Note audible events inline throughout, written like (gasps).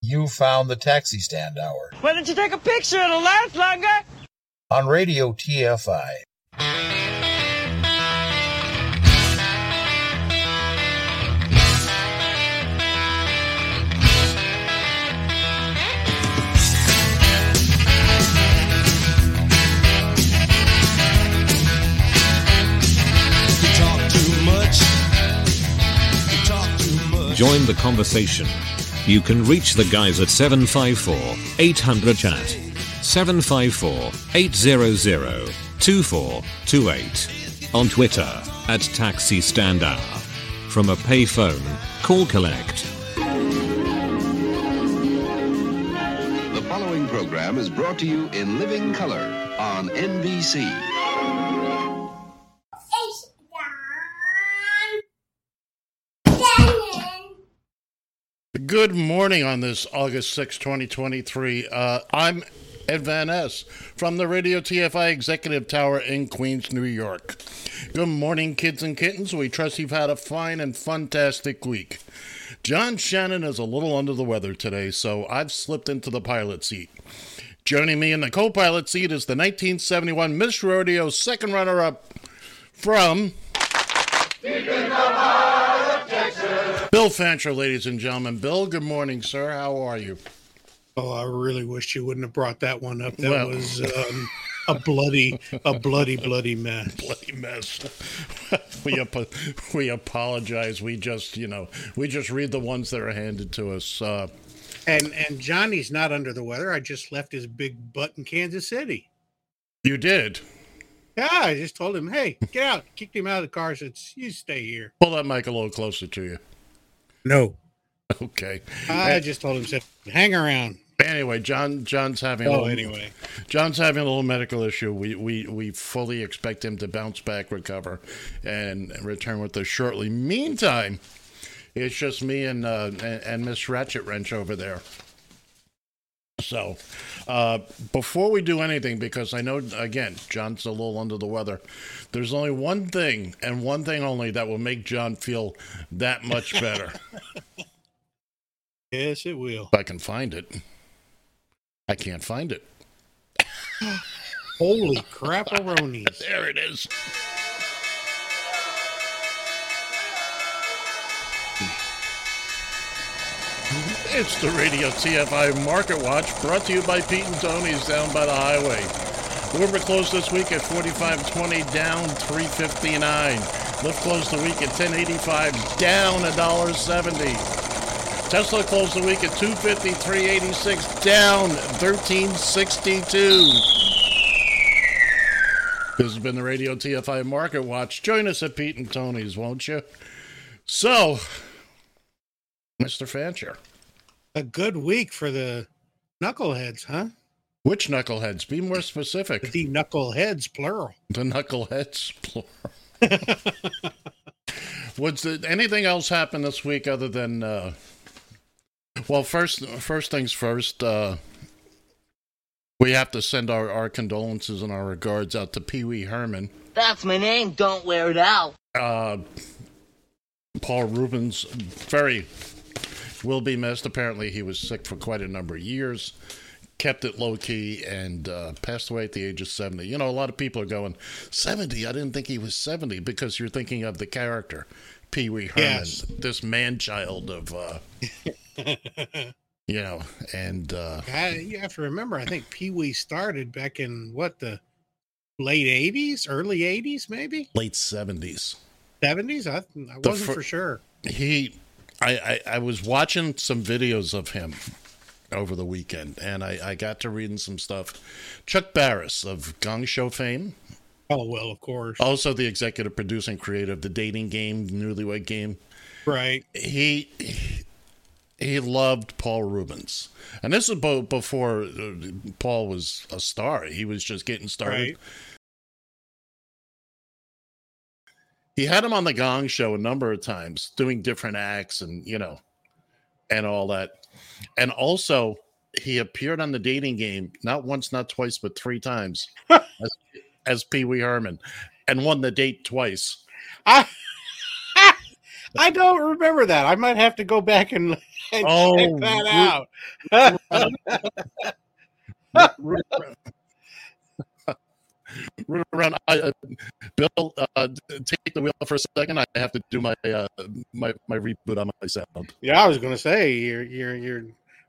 You found the taxi stand hour Why don't you take a picture? It'll last longer. on Radio TFI. You talk too much. You talk too much. Join the conversation. You can reach the guys at 754 800 chat. 754 800 2428. On Twitter at Taxi Stand Hour. From a payphone, call collect. The following program is brought to you in living color on NBC. It's John Lennon. Good morning on this August 6, 2023. Uh, I'm Ed Van Ness from the Radio TFI Executive Tower in Queens, New York. Good morning, kids and kittens. We trust you've had a fine and fantastic week. John Shannon is a little under the weather today, so I've slipped into the pilot seat. Joining me in the co pilot seat is the 1971 Miss Rodeo second runner up from. Bill Fancher, ladies and gentlemen. Bill, good morning, sir. How are you? Oh, I really wish you wouldn't have brought that one up. That Well- was um, a bloody, a bloody, bloody mess. (laughs) bloody mess. (laughs) we ap- we apologize. We just you know we just read the ones that are handed to us. Uh, And and Johnny's not under the weather. I just left his big butt in Kansas City. you did Yeah, I just told him, hey, get out. Kicked him out of the car. Said, you stay here. pull that mic a little closer to you. No, Okay. I just told him, said, hang around. Anyway, John John's having a Oh, little, anyway. John's having a little medical issue. We we we fully expect him to bounce back, recover, and return with us shortly. Meantime, it's just me and uh, and, and Miss Ratchet Wrench over there. So, uh, before we do anything, because I know again John's a little under the weather, there's only one thing and one thing only that will make John feel that much better. Yes, it will. if I can find it. I can't find it. Holy crap-a-ronies. (laughs) There it is. It's the Radio TFI Market Watch brought to you by Pete and Tony's down by the highway. Uber closed this week at 45.20, down 359. Lyft closed the week at 10.85, down $1.70. Tesla closed the week at 253.86, down 1362. This has been the Radio TFI Market Watch. Join us at Pete and Tony's, won't you? So, Mr. Fancher, A good week for the knuckleheads, huh? which knuckleheads? Be more specific. The knuckleheads, plural. The knuckleheads, plural. (laughs) Was there anything else happen this week other than? Uh, well, first, first things first. Uh, we have to send our, our condolences and our regards out to Pee Wee Herman. That's my name. Don't wear it out. Uh, Paul Reubens, very will be missed. Apparently, he was sick for quite a number of years, kept it low key, and uh, passed away at the age of 70. You know, a lot of people are going, 70? I didn't think he was 70 because you're thinking of the character, Pee Wee Herman, Yes. this man child of, uh, (laughs) you know, and uh, I, you have to remember, I think Pee Wee started back in what the late '80s, early '80s, maybe late 70s. '70s. I, I wasn't for sure. he I, I i was watching some videos of him over the weekend and i i got to reading some stuff chuck barris of gong show fame Oh well, of course, also the executive producer and creator of the dating game newlywed game right. he he loved Paul Reubens, and this was before uh, Paul was a star. He was just getting started. Right. He had him on the Gong Show a number of times, doing different acts and you know, and all that. And also, he appeared on the dating game not once, not twice, but three times (laughs) as, as Pee Wee Herman, and won the date twice. I (laughs) I don't remember that. I might have to go back and, and Oh, check that out. (laughs) Run around, I, uh, Bill, uh, take the wheel for a second. I have to do my uh, my my reboot on my sound. Yeah, I was going to say you're you're you're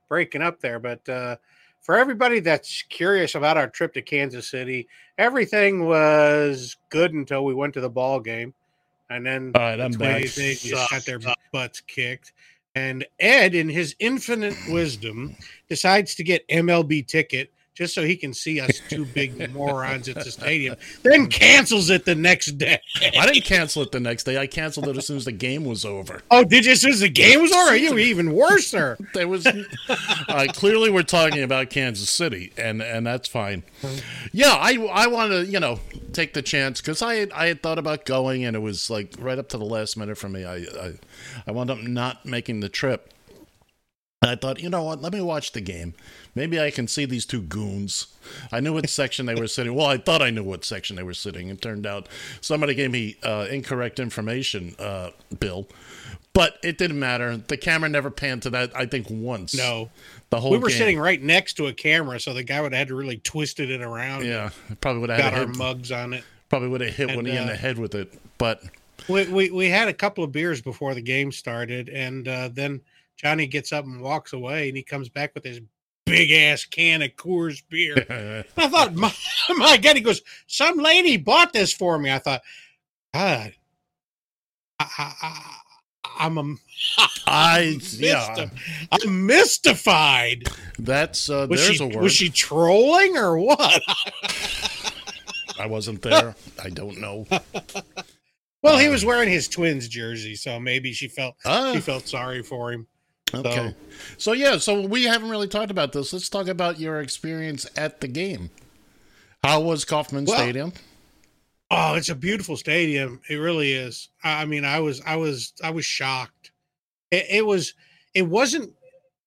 breaking up there, but uh, for everybody that's curious about our trip to Kansas City, everything was good until we went to the ball game, and then All right, I'm back. They just got their butts kicked. And Ed, in his infinite wisdom, decides to get MLB ticket just so he can see us (laughs) two big morons at the stadium. Then cancels it the next day. I didn't cancel it the next day. I canceled it as soon as the game was over. Oh, did you? As soon as the game was over, you were even worse, sir. (laughs) There was uh, clearly we're talking about Kansas City, and and that's fine. Yeah, I I want to you know take the chance because I had, I had thought about going, and it was like right up to the last minute for me. I I, I wound up not making the trip. I thought, you know what? Let me watch the game. Maybe I can see these two goons. I knew what section they were sitting. Well, I thought I knew what section they were sitting. It turned out somebody gave me uh, incorrect information, uh, Bill. But it didn't matter. The camera never panned to that. I think once. No, the whole. we were game. sitting right next to a camera, so the guy would have had to really twisted it around. Yeah, probably would have got had our hit, mugs on it. probably would have hit And, one in the uh, head with it. But We, we we had a couple of beers before the game started, and uh, then Johnny gets up and walks away, and he comes back with his big ass can of Coors beer. I (laughs) thought, my, (laughs) my God, he goes, some lady bought this for me. I thought, God, I, I, I, I'm a, (laughs) I mysti- yeah, I'm mystified. that's uh, Was there's she a word. was she trolling or what? I wasn't there. I don't know. Well, he Uh, was wearing his twins jersey, so maybe she felt Ah. she felt sorry for him. Okay. So yeah, so we haven't really talked about this. Let's talk about your experience at the game. How was Kauffman Well, Stadium? Oh, it's a beautiful stadium. It really is. I I mean, I was, I was, I was shocked. It, it was, it wasn't,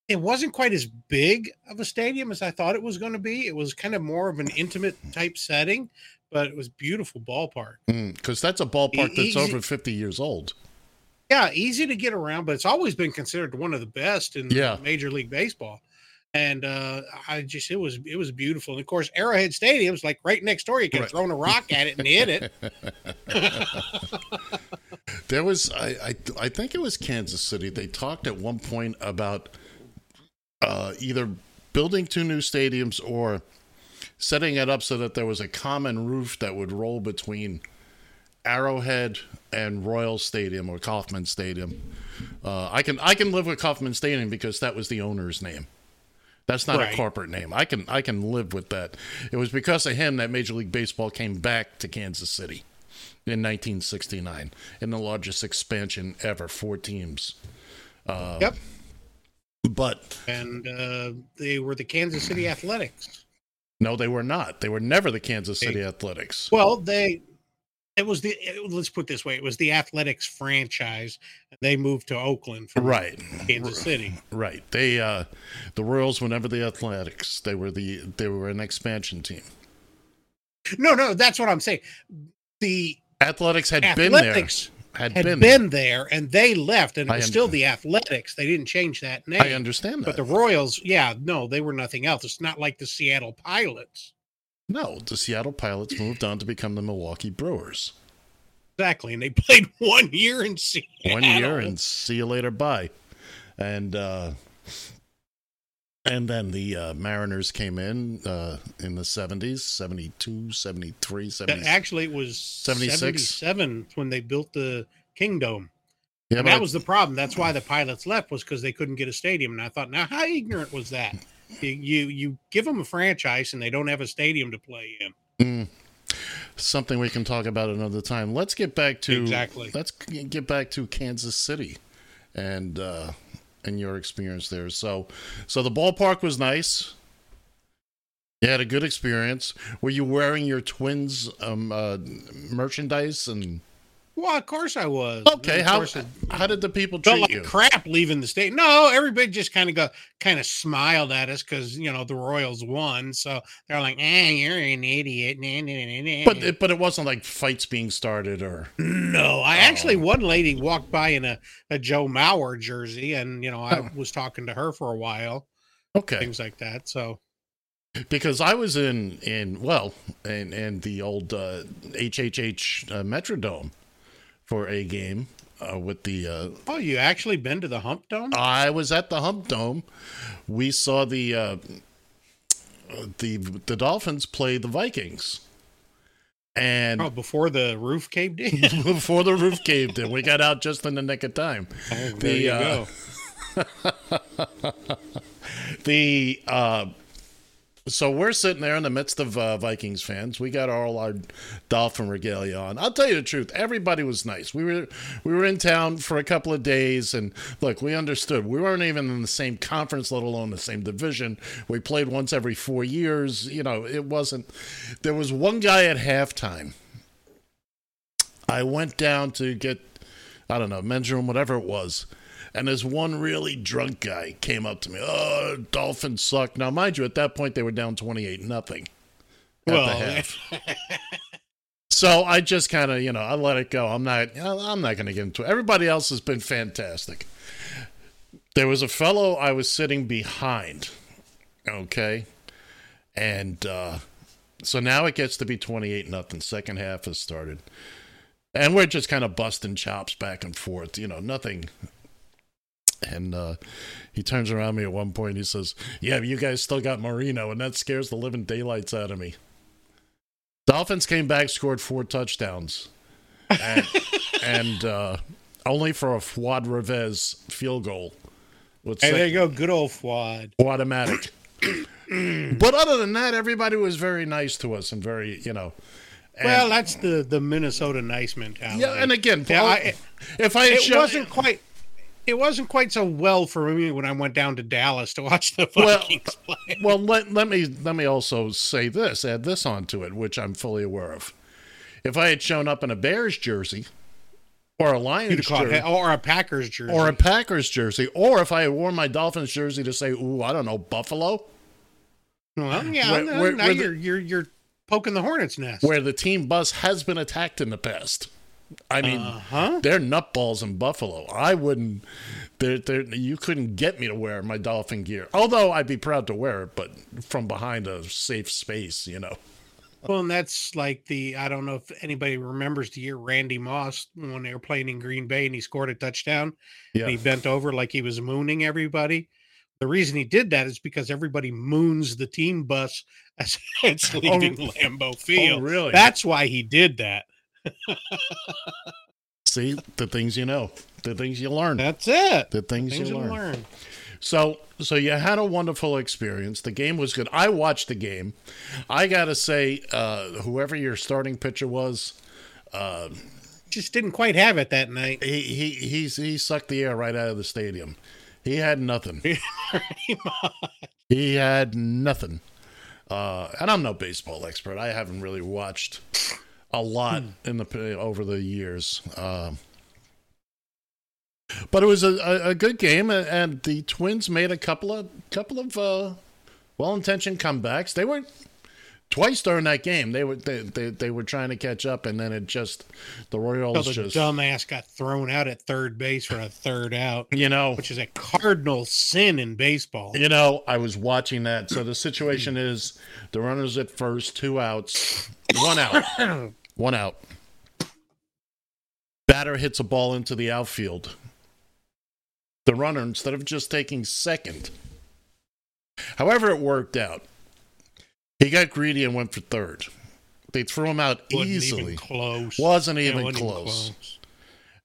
it wasn't quite as big of a stadium as I thought it was going to be. It was kind of more of an intimate type setting, but it was beautiful ballpark. Mm, because that's a ballpark E- that's easy- over 50 years old. Yeah, easy to get around, but it's always been considered one of the best in Yeah. Major League Baseball. And uh, I just, it was, it was beautiful. And of course, Arrowhead Stadium's like right next door. You could Right. thrown a rock at it and hit it. (laughs) There was, I, I, I think it was Kansas City. They talked at one point about uh, either building two new stadiums or setting it up so that there was a common roof that would roll between Arrowhead and Royal Stadium or Kauffman Stadium. Uh, I can I can live with Kauffman Stadium because that was the owner's name. That's not Right. a corporate name. I can I can live with that. It was because of him that Major League Baseball came back to Kansas City in 1969 in the largest expansion ever, four teams. Uh, Yep. But and uh, they were the Kansas City Athletics. no, they were not. They were never the Kansas City Hey. Athletics. Well, they it was the it- let's put it this way: it was the Athletics franchise, they moved to Oakland from Right. Kansas City. (laughs) Right. They uh the Royals were never the Athletics. They were the they were an expansion team. No, no, that's what I'm saying. The Athletics had Athletics been there. Had, had been, been, there, and they left, and it was still the Athletics. They didn't change that name. I understand that. But the Royals, yeah, no, they were nothing else. It's not like the Seattle Pilots. No, the Seattle Pilots moved on to become the Milwaukee Brewers. Exactly. And they played (laughs) one year in Seattle. One year and see you later bye. And uh and then the uh, Mariners came in uh, in the 70s, 72, 73, 70. Actually, it was 76? 77 when they built the Kingdome. yeah, that was the problem. That's why the pilots left was because they couldn't get a stadium. And I thought, now how ignorant was that? You, you give them a franchise and they don't have a stadium to play in. Mm. something we can talk about another time. Let's get back to Exactly. Let's get back to Kansas City, and uh, and your experience there. So, so the ballpark was nice. You had a good experience. Were you wearing your twins um, uh, merchandise and? Well, of course I was. Okay, how it how did the people treat like you? crap leaving the state. No, everybody just kind of go, kind of smiled at us because you know the Royals won, so they're like, "Eh, you're an idiot." Nah, nah, nah, But it, but it wasn't like fights being started or No, I actually Oh. one lady walked by in a, a Joe Mauer jersey, and you know I Oh. was talking to her for a while, okay things like that. So because I was in in well in in the old uh, HHH uh, Metrodome for a game uh, with the. Uh, oh, you actually been to the Hump Dome? I was at the Hump Dome. We saw the uh, the the Dolphins play the Vikings, and oh, before the roof caved in. (laughs) before the roof caved in, we got out just in the nick of time. Oh, there The, you uh, go. (laughs) the uh so we're sitting there in the midst of uh, Vikings fans. We got all our Dolphin regalia on. I'll tell you the truth. Everybody was nice. We were we were in town for a couple of days, and look, we understood. We weren't even in the same conference, let alone the same division. We played once every four years. You know, it wasn't. There was one guy at halftime. I went down to get, I don't know, men's room, whatever it was. And this one really drunk guy came up to me. Oh, Dolphins suck. Now, mind you, at that point they were down twenty-eight nothing. At Well, the half. (laughs) so I just kind of, you know, I let it go. I'm not, I'm not going to get into it. Everybody else has been fantastic. There was a fellow I was sitting behind. Okay, and uh, so now it gets to be twenty-eight nothing. Second half has started, and we're just kind of busting chops back and forth. You know, nothing and uh, he turns around me at one point. He says, "Yeah, but you guys still got Marino, and that scares the living daylights out of me." Dolphins came back, scored four touchdowns, and, (laughs) and uh, only for a Fuad Reveiz field goal. Hey, there you go, good old Fuad. automatic. (clears throat) but other than that, everybody was very nice to us and very, you know. and- well, that's the the Minnesota nice mentality. yeah, and again, Yeah, I- if I had it shown- wasn't quite. It wasn't quite so well for me when I went down to Dallas to watch the Well, play. well let, let me let me also say this add this onto it which i'm fully aware of if i had shown up in a bears jersey or a lions jersey or a Packers jersey. or a packers jersey or if i had worn my dolphins jersey to say ooh i don't know buffalo well, yeah, where- no, where- now where you're you're you're poking the hornet's nest. where the team bus has been attacked in the past i mean Uh-huh. they're nutballs in buffalo i wouldn't they're, they're, you couldn't get me to wear my dolphin gear although i'd be proud to wear it but from behind a safe space you know Well, and that's like the I don't know if anybody remembers the year Randy Moss when they were playing in Green Bay and he scored a touchdown yeah and he bent over like he was mooning everybody. The reason he did that is because everybody moons the team bus as (laughs) it's leaving Lambeau Field. oh really That's why he did that. See the things you know, the things you learn, That's it. the things, Things you you learn. learn. So, so you had a wonderful experience. The game was good. I watched the game. I gotta say, uh, whoever your starting pitcher was, uh, Just didn't quite have it that night. he he he's, he sucked the air right out of the stadium. He had nothing. (laughs) He had nothing. Uh, and I'm no baseball expert. I haven't really watched a lot in the over the years. Um but it was a, a, good game, and the Twins made a couple of couple of uh, well-intentioned comebacks. They were twice during that game. They were they, they, they were trying to catch up, and then it just the So Royals the just dumbass got thrown out at third base for a third out, you know which is a cardinal sin in baseball. You know, I was watching that. So the situation is the runners at first, two outs, one out, (coughs) one out. Batter hits a ball into the outfield. The runner, instead of just taking second, however, it worked out. He got greedy and went for third. They threw him out Wasn't easily. even close. Wasn't Yeah, even wasn't close.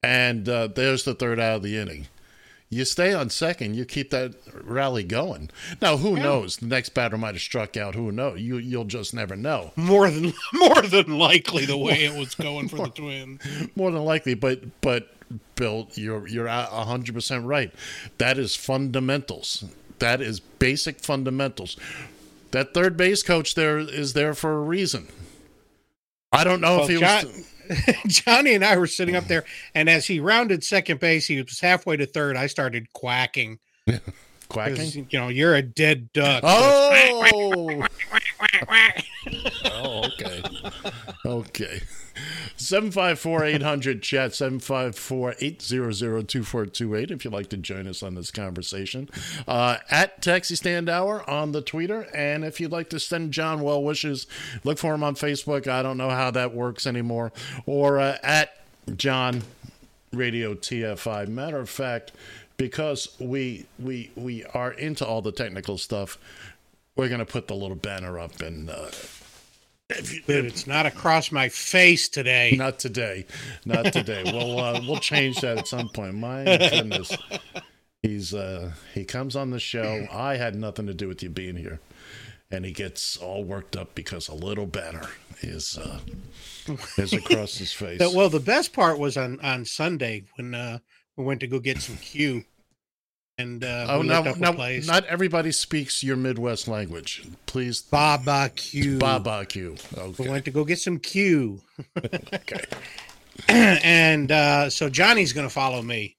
And uh, there's the third out of the inning. You stay on second, you keep that rally going. Now, who knows? The next batter might have struck out. Who knows? You you'll just never know. More than (laughs) more than likely the way it was going for the Twins. More than likely, but but Bill, you're you're a hundred percent right. That is fundamentals. That is basic fundamentals. That third base coach there is there for a reason. I don't know Well, if he John- was. (laughs) Johnny and I were sitting up there, and as he rounded second base, he was halfway to third. I started quacking. (laughs) 'Cause, Quacking? You know, you're a dead duck. Oh, (laughs) oh, okay, okay. Seven five four eight hundred chat seven five four eight zero zero two four two eight. If you'd like to join us on this conversation, uh, at Taxi Stand Hour on the Twitter, and if you'd like to send John well wishes, look for him on Facebook. I don't know how that works anymore, or uh, at John Radio TFI. Matter of fact, because we we we are into all the technical stuff, we're gonna put the little banner up and. Uh, But it's not across my face today. not today, not today. we'll uh, we'll change that at some point. My goodness, he's uh, he comes on the show. I had nothing to do with you being here, and he gets all worked up because a little banner is uh, is across his face. (laughs) Well, the best part was on on Sunday when uh, we went to go get some Q, and uh, oh, we place. not everybody speaks your Midwest language. Please, Baba Q. barbecue. We Okay. went to go get some Q, (laughs) okay. (clears throat) and uh, so Johnny's going to follow me.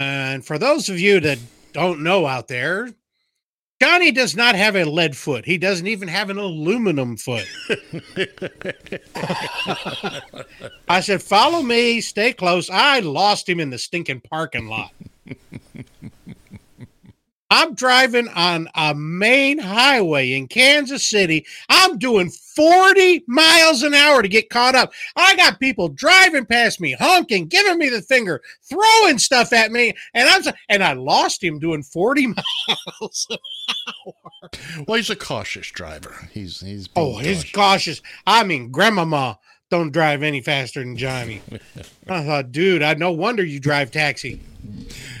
And for those of you that don't know out there, Johnny does not have a lead foot. He doesn't even have an aluminum foot. (laughs) I said, "Follow me, stay close." I lost him in the stinking parking lot. (laughs) I'm driving on a main highway in Kansas City. I'm doing 40 miles an hour to get caught up. I got people driving past me, honking, giving me the finger, throwing stuff at me, and I'm and I lost him doing 40 (laughs) miles. An hour. Well, he's a cautious driver. He's he's. Oh, he's cautious. cautious. I mean, grandmama don't drive any faster than Johnny. (laughs) I thought, dude, I no wonder you drive taxi.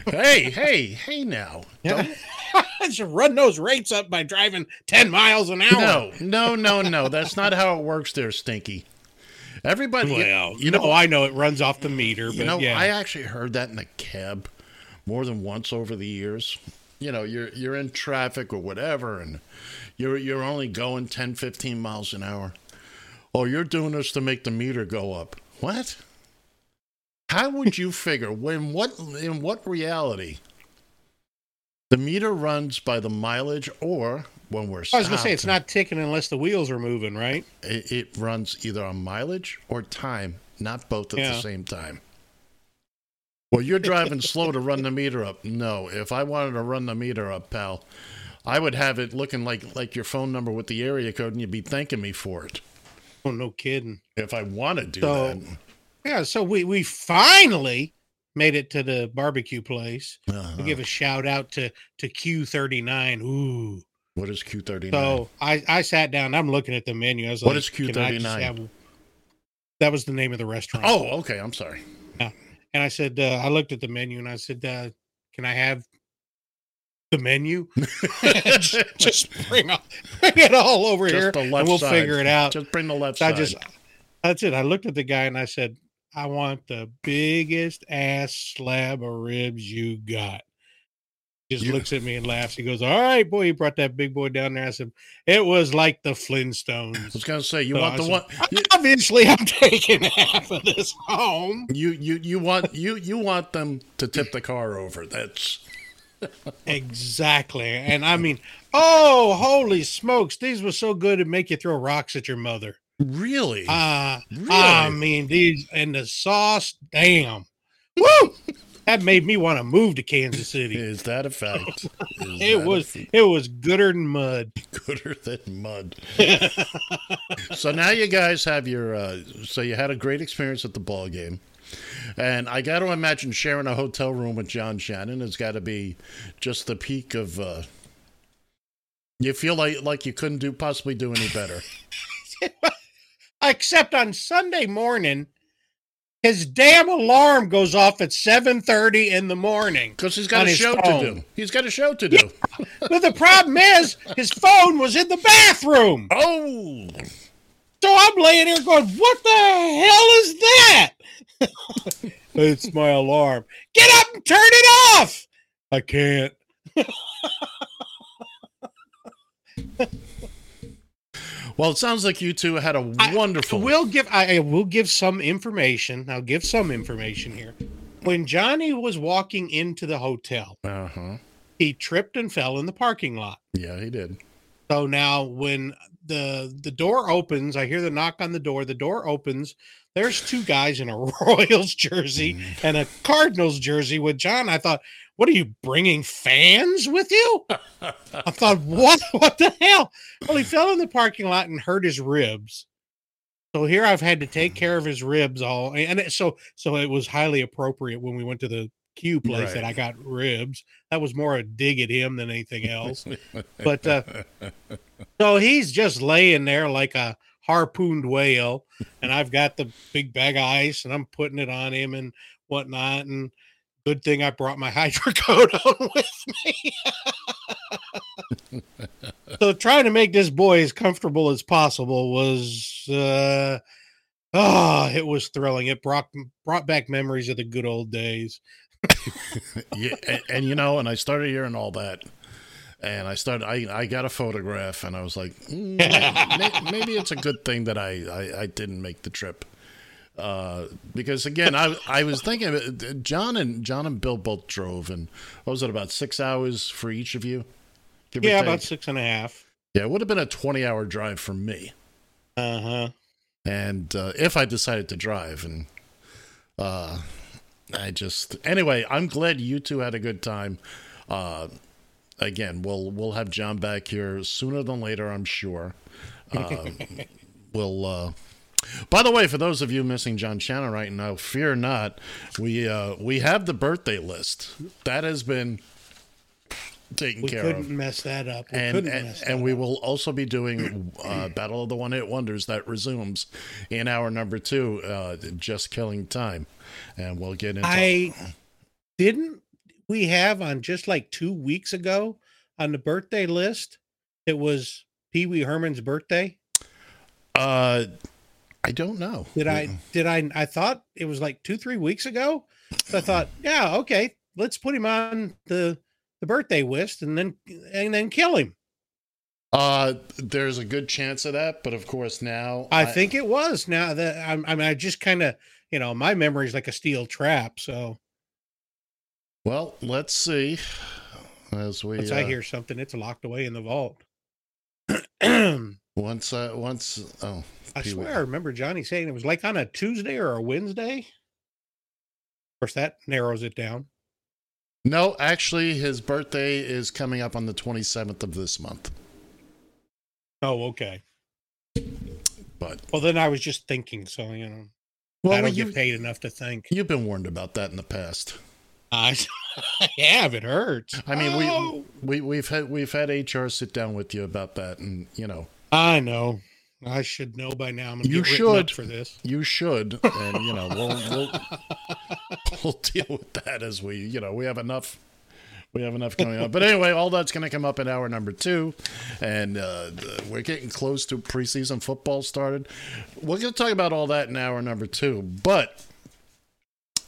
hey, hey, hey! Now, Yeah. Should (laughs) run those rates up by driving 10 miles an hour. no, no, no, no. That's not how it works, there, Stinky. Everybody, you- Well, you, know, no, I know it runs off the meter, but you know, yeah. I actually heard that in the cab more than once over the years. You know, you're you're in traffic or whatever, and you're you're only going 10, 15 miles an hour. Oh, you're doing this to make the meter go up. What? How would you (laughs) figure when what in what reality the meter runs by the mileage or when we're I was going to say it's not ticking unless the wheels are moving, right? it, it runs either on mileage or time, not both at Yeah. the same time. Well, you're driving (laughs) slow to run the meter up. No, if I wanted to run the meter up, pal, I would have it looking like like your phone number with the area code, and you'd be thanking me for it. Oh, no kidding. If I want to do So- that, Yeah, so we we finally made it to the barbecue place. Uh-huh. We give a shout out to to Q39. Ooh. what is Q thirty nine? So I I sat down. I'm looking at the menu. I was What like, is "Can I just Q39?" have-" That was the name of the restaurant. Oh, okay. I'm sorry. Yeah. and I said, uh, I looked at the menu and I said, uh, "Can I have the menu? (laughs) just, (laughs) just bring, all, bring it all over Just here, the and we'll side. figure it out." Just bring the left So I just that's it. I looked at the guy and I said, I want the biggest ass slab of ribs you got. He Just You- looks at me and laughs. He goes, All right, boy. you brought that big boy down there. I said, It was like the Flintstones." I was gonna say you So want I the said, one. You, Obviously, I'm (laughs) taking half of this home. you you you want you you want them to tip the car over. That's Exactly. And I mean, oh, holy smokes. These were so good to make you throw rocks at your mother. really Uh, Really? I mean, these and the sauce, damn. Woo! That made me want to move to Kansas City. is that a fact? (laughs) It was it was gooder than mud. (laughs) gooder than mud. (laughs) so now you guys have your. Uh, so you had a great experience at the ball game, and I got to imagine sharing a hotel room with John Shannon has got to be just the peak of. Uh, you feel like like you couldn't do possibly do any better. (laughs) Except on Sunday morning, his damn alarm goes off at 7:30 in the morning. Because he's got a show to do. He's got a show to do. But the problem is his phone was in the bathroom. Oh, So I'm laying here going, "What the hell is that?" (laughs) it's my alarm. Get up and turn it off. I can't. (laughs) well, it sounds like you two had a wonderful. We'll give. I, I will give some information. I'll give some information here. When Johnny was walking into the hotel, Uh huh. he tripped and fell in the parking lot. Yeah, he did. So now when the the door opens, I hear the knock on the door. The door opens. There's two guys in a (laughs) Royals jersey and a Cardinals jersey with John. I thought, what are you bringing fans with you? I thought, what? (laughs) What the hell? Well, he fell in the parking lot and hurt his ribs. So here I've had to take care of his ribs all, and it, so so it was highly appropriate when we went to the Q place that I got ribs. That was more a dig at him than anything else. (laughs) But uh, so he's just laying there like a harpooned whale, (laughs) and I've got the big bag of ice, and I'm putting it on him and whatnot. And good thing I brought my (laughs) hydrocodone with me. (laughs) so trying to make this boy as comfortable as possible was, uh, oh, it was thrilling. It brought brought back memories of the good old days. yeah, and, and you know, and I started hearing all that, and I started. I I got a photograph, and I was like, (laughs) mm, may- maybe it's a good thing that I I, I didn't make the trip. Uh, because again, I I was thinking John and John and Bill both drove, and what was it about six hours for each of you? Yeah, about six and a half. yeah. It would have been a twenty-hour drive for me, Uh huh. and uh, if I decided to drive, and uh, I just anyway, I'm glad you two had a good time. Uh, again, we'll we'll have John back here sooner than later, I'm sure. Uh, (laughs) we'll. Uh, by the way, for those of you missing John Shannon right now, fear not. We uh, we have the birthday list that has been taken We care of. We couldn't mess that up. We and and, mess and we up. will also be doing uh, Battle of the One Hit Wonders that resumes in hour number two, uh, just killing time, and we'll get into. I didn't we have on just like two weeks ago on the birthday list. It was Pee Wee Herman's birthday. uh, I don't know. Did I? Did I? I thought it was like two, three weeks ago. So I thought, yeah, okay, let's put him on the the birthday list and then and then kill him. Uh, there's a good chance of that, but of course now I, think it was. Now that I'm, I mean, I just kind of, you know, my memory is like a steel trap. So Well, let's see. As we once uh, I hear something, it's locked away in the vault. I once uh, once oh Pee-wee. swear, I remember Johnny saying it was like on a Tuesday or a Wednesday. Of course, that narrows it down. No, actually, his birthday is coming up on the 27th of this month. Oh, okay. But Well, then I was just thinking. So you know, well, I don't you, get paid enough to think. you've been warned about that in the past. I, (laughs) I have. It hurts. I mean, Oh, we we we've had we've had HR sit down with you about that, and you know I know. I should know by now. I'm gonna You get should. for this. you should, and you know we'll we'll (laughs) we'll deal with that as we you know we have enough. We have enough going on, but anyway, all that's going to come up in hour number two, and uh, we're getting close to preseason football started. We're going to talk about all that in hour number two, but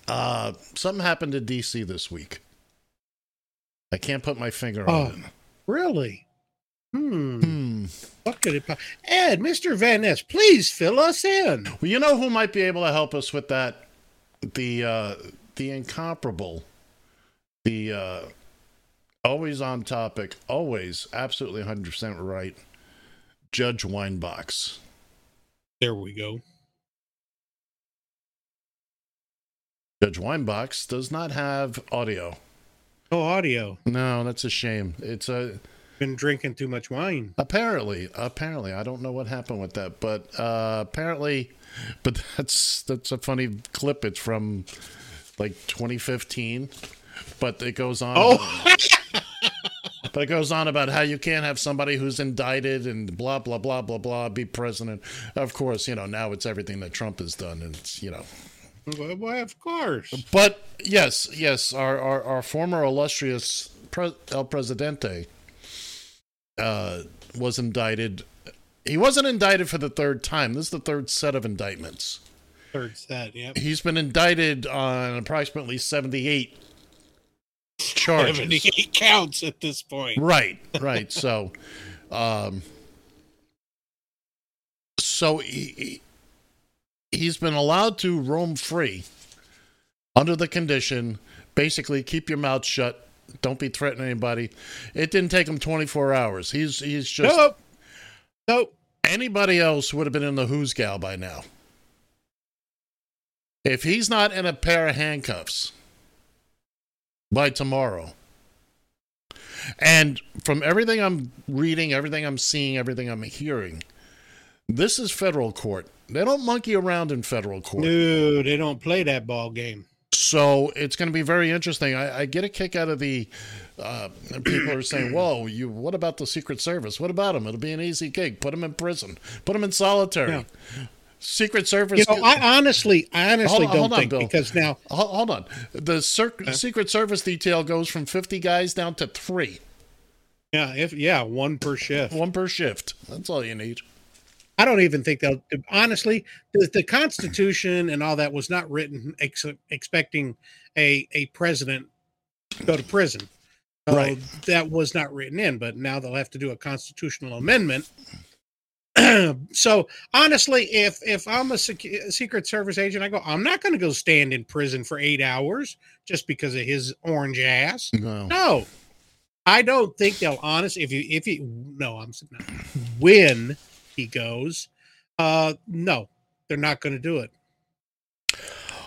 uh, something happened to DC this week. I can't put my finger Oh. on it. Really? Hmm. Hmm. What could it? po- Ed, Mister Van Ness, please fill us in. Well, you know who might be able to help us with that? The uh, the incomparable, the uh, always on topic, always absolutely hundred percent right. Judge Weinbachs. There we go. Judge Weinbachs does not have audio. No audio. No, that's a shame. It's a Been drinking too much wine. apparently apparently I don't know what happened with that, but uh, apparently, but (laughs) that's that's a funny clip. It's from like 2015, but it goes on. Oh, (laughs) But it goes on about how you can't have somebody who's indicted and blah blah blah blah blah be president. Of course, you know now it's everything that Trump has done, and it's you know why, of course. But yes, yes, our our, our former illustrious pre- El Presidente uh, was indicted. He wasn't indicted for the third time. This is the third set of indictments. Third set, yep. He's been indicted on approximately seventy-eight charges. 78 (laughs) counts at this point. Right, right. So, um, so he- he's been allowed to roam free under the condition, basically keep your mouth shut, don't be threatening anybody. It didn't take him 24 hours. He's he's just Nope. Nope. anybody else would have been in the who's gal by now. If he's not in a pair of handcuffs by tomorrow, and from everything I'm reading, everything I'm seeing, everything I'm hearing, this is federal court. They don't monkey around in federal court. No, they don't play that ball game. So it's going to be very interesting. I, I get a kick out of the uh, people are saying, "Whoa, you! What about the Secret Service? What about them? It'll be an easy gig. Put them in prison. Put them in solitary. Yeah. Secret Service. You know, I honestly, I honestly Hold don't hold on, think Bill. because now, Ho- Hold on. The Cir- Secret Service detail goes from 50 guys down to three, yeah, if yeah, one per shift. one per shift. That's all you need. I don't even think they'll. Honestly, the, the (clears throat) Constitution and all that was not written ex- expecting a a president to go to prison. So Right. That was not written in, but now they'll have to do a constitutional amendment. (clears throat) so honestly, if if I'm a sec- Secret Service agent, I go, I'm not going to go stand in prison for eight hours just because of his orange ass. No. No, I don't think they'll honest. If you if you no, I'm s- no. when he goes, uh, no, they're not going to do it.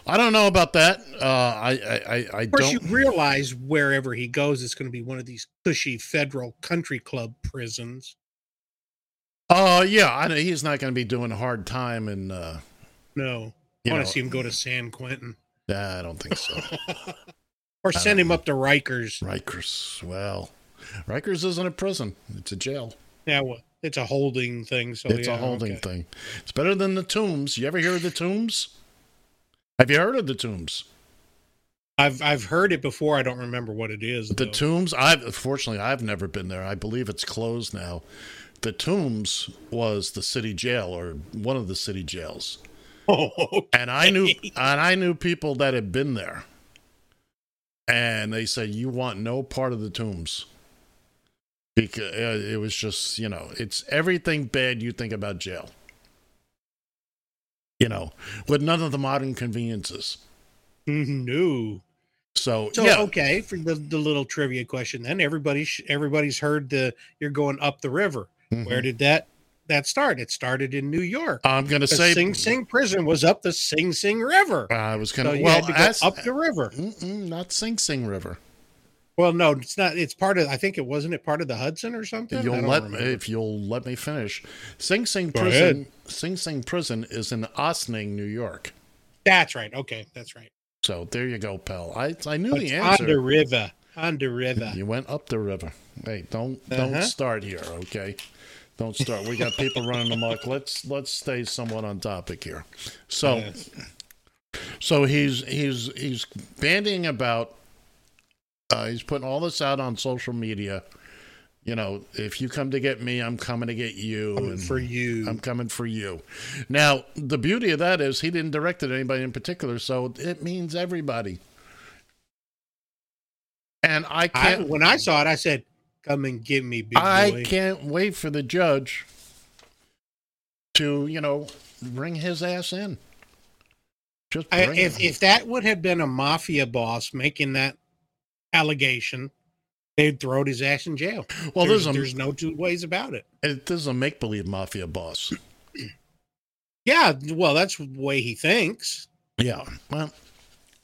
I don't know about that. Uh, I, I, I, I Of course, don't. you realize wherever he goes, it's going to be one of these cushy federal country club prisons. Uh, yeah, I know he's not going to be doing a hard time, and uh, No, you I want to see him go to San Quentin Nah, I don't think so. (laughs) or send him up to Rikers. Rikers. Well, Rikers isn't a prison; it's a jail. Yeah, well, it's a holding thing. So it's yeah, a holding okay. thing. It's better than the tombs. You ever hear of the tombs? Have you heard of the tombs? I've I've heard it before. I don't remember what it is. The though. tombs. I've fortunately I've never been there. I believe it's closed now. The tombs was the city jail or one of the city jails, (laughs) Oh, and I knew and I knew people that had been there, and they said you want no part of the tombs because uh, it was just you know it's everything bad you think about jail. You know, with none of the modern conveniences. no. So, So yeah, okay, for the, the little trivia question, then everybody sh- everybody's heard the you're going up the river. Mhm. Where did that that start? It started in New York. I'm going to say Sing Sing prison was up the Sing Sing River. I was So going to you well to go as- up the river. Mm-mm, not Sing Sing River. Well, no, it's not. It's part of. I think it wasn't it part of the Hudson or something. You'll let remember. if you'll let me finish. Sing Sing Go Prison. ahead. Sing Sing Prison is in Ossining, New York. That's right. Okay, that's right. So there you go, pal. I I knew the on answer. the river. On the river. You went up the river. Hey, don't Uh-huh. don't start here, okay? Don't start. We got people running amok. Let's let's stay somewhat on topic here. So Yes. so he's he's he's bandying about. Uh, he's putting all this out on social media. You know, if you come to get me, I'm coming to get you. Coming and for you. I'm coming for you. Now, the beauty of that is he didn't direct it at anybody in particular, so it means everybody. And I I, can't when I saw it, I said, "Come and get me, big I boy." can't wait for the judge to, you know, bring his ass in. Just I, if him. if that would have been a mafia boss making that allegation, they'd throw his ass in jail. well, there's, there's a there's no two ways about it. it, this is a make believe mafia boss. Yeah, well, that's the way he thinks. Yeah. Well,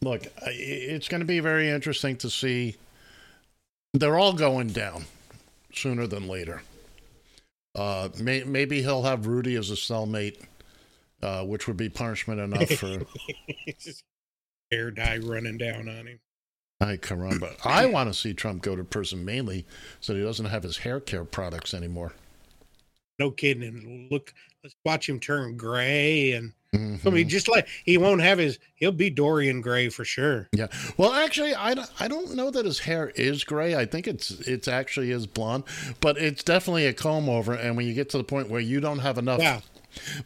look, it's going to be very interesting to see. They're all going down sooner than later. Uh, may, maybe he'll have Rudy as a cellmate, uh, which would be punishment enough for. (laughs) Hair dye running down on him. Ay caramba! I want to see Trump go to prison mainly so he doesn't have his hair care products anymore. No kidding. And look, let's watch him turn gray and I mean, mm-hmm. just like he won't have his, he'll be Dorian Gray for sure. Yeah. Well, actually, I, don't- I don't know that his hair is gray. I think it's it's actually is blonde, but it's definitely a comb over. And when you get to the point where you don't have enough, Yeah.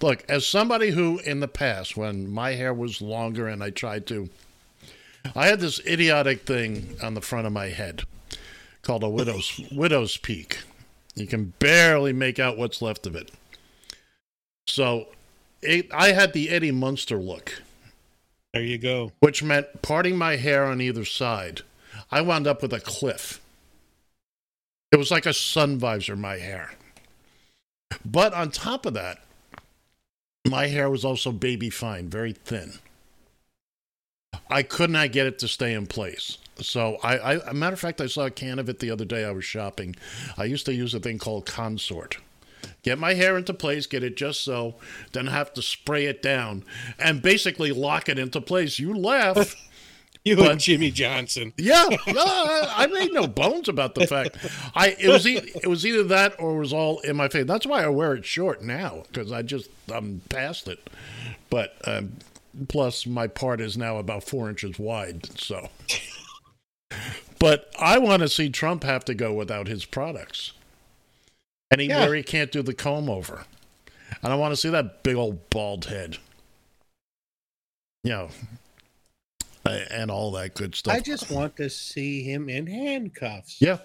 look, as somebody who in the past, when my hair was longer and I tried to, I had this idiotic thing on the front of my head called a widow's widow's peak. You can barely make out what's left of it. So, it, I had the Eddie Munster look There you go. which meant parting my hair on either side. I wound up with a cliff. It was like a sun visor, my hair. But on top of that, my hair was also baby fine, very thin. I could not get it to stay in place. So I, I a matter of fact, I saw a can of it the other day. I was shopping. I used to use a thing called Consort. Get my hair into place, get it just so, then have to spray it down and basically lock it into place. You laugh. (laughs) You But- and Jimmy Johnson. Yeah, yeah, I I made no bones about the fact. I it was e- it was either that or it was all in my face. That's why I wear it short now because I just I'm past it. But um, plus my part is now about four inches wide. So, but I want to see Trump have to go without his products, and he Yeah. where he can't do the comb over, and I want to see that big old bald head. You know, and all that good stuff. I just want to see him in handcuffs. yeah.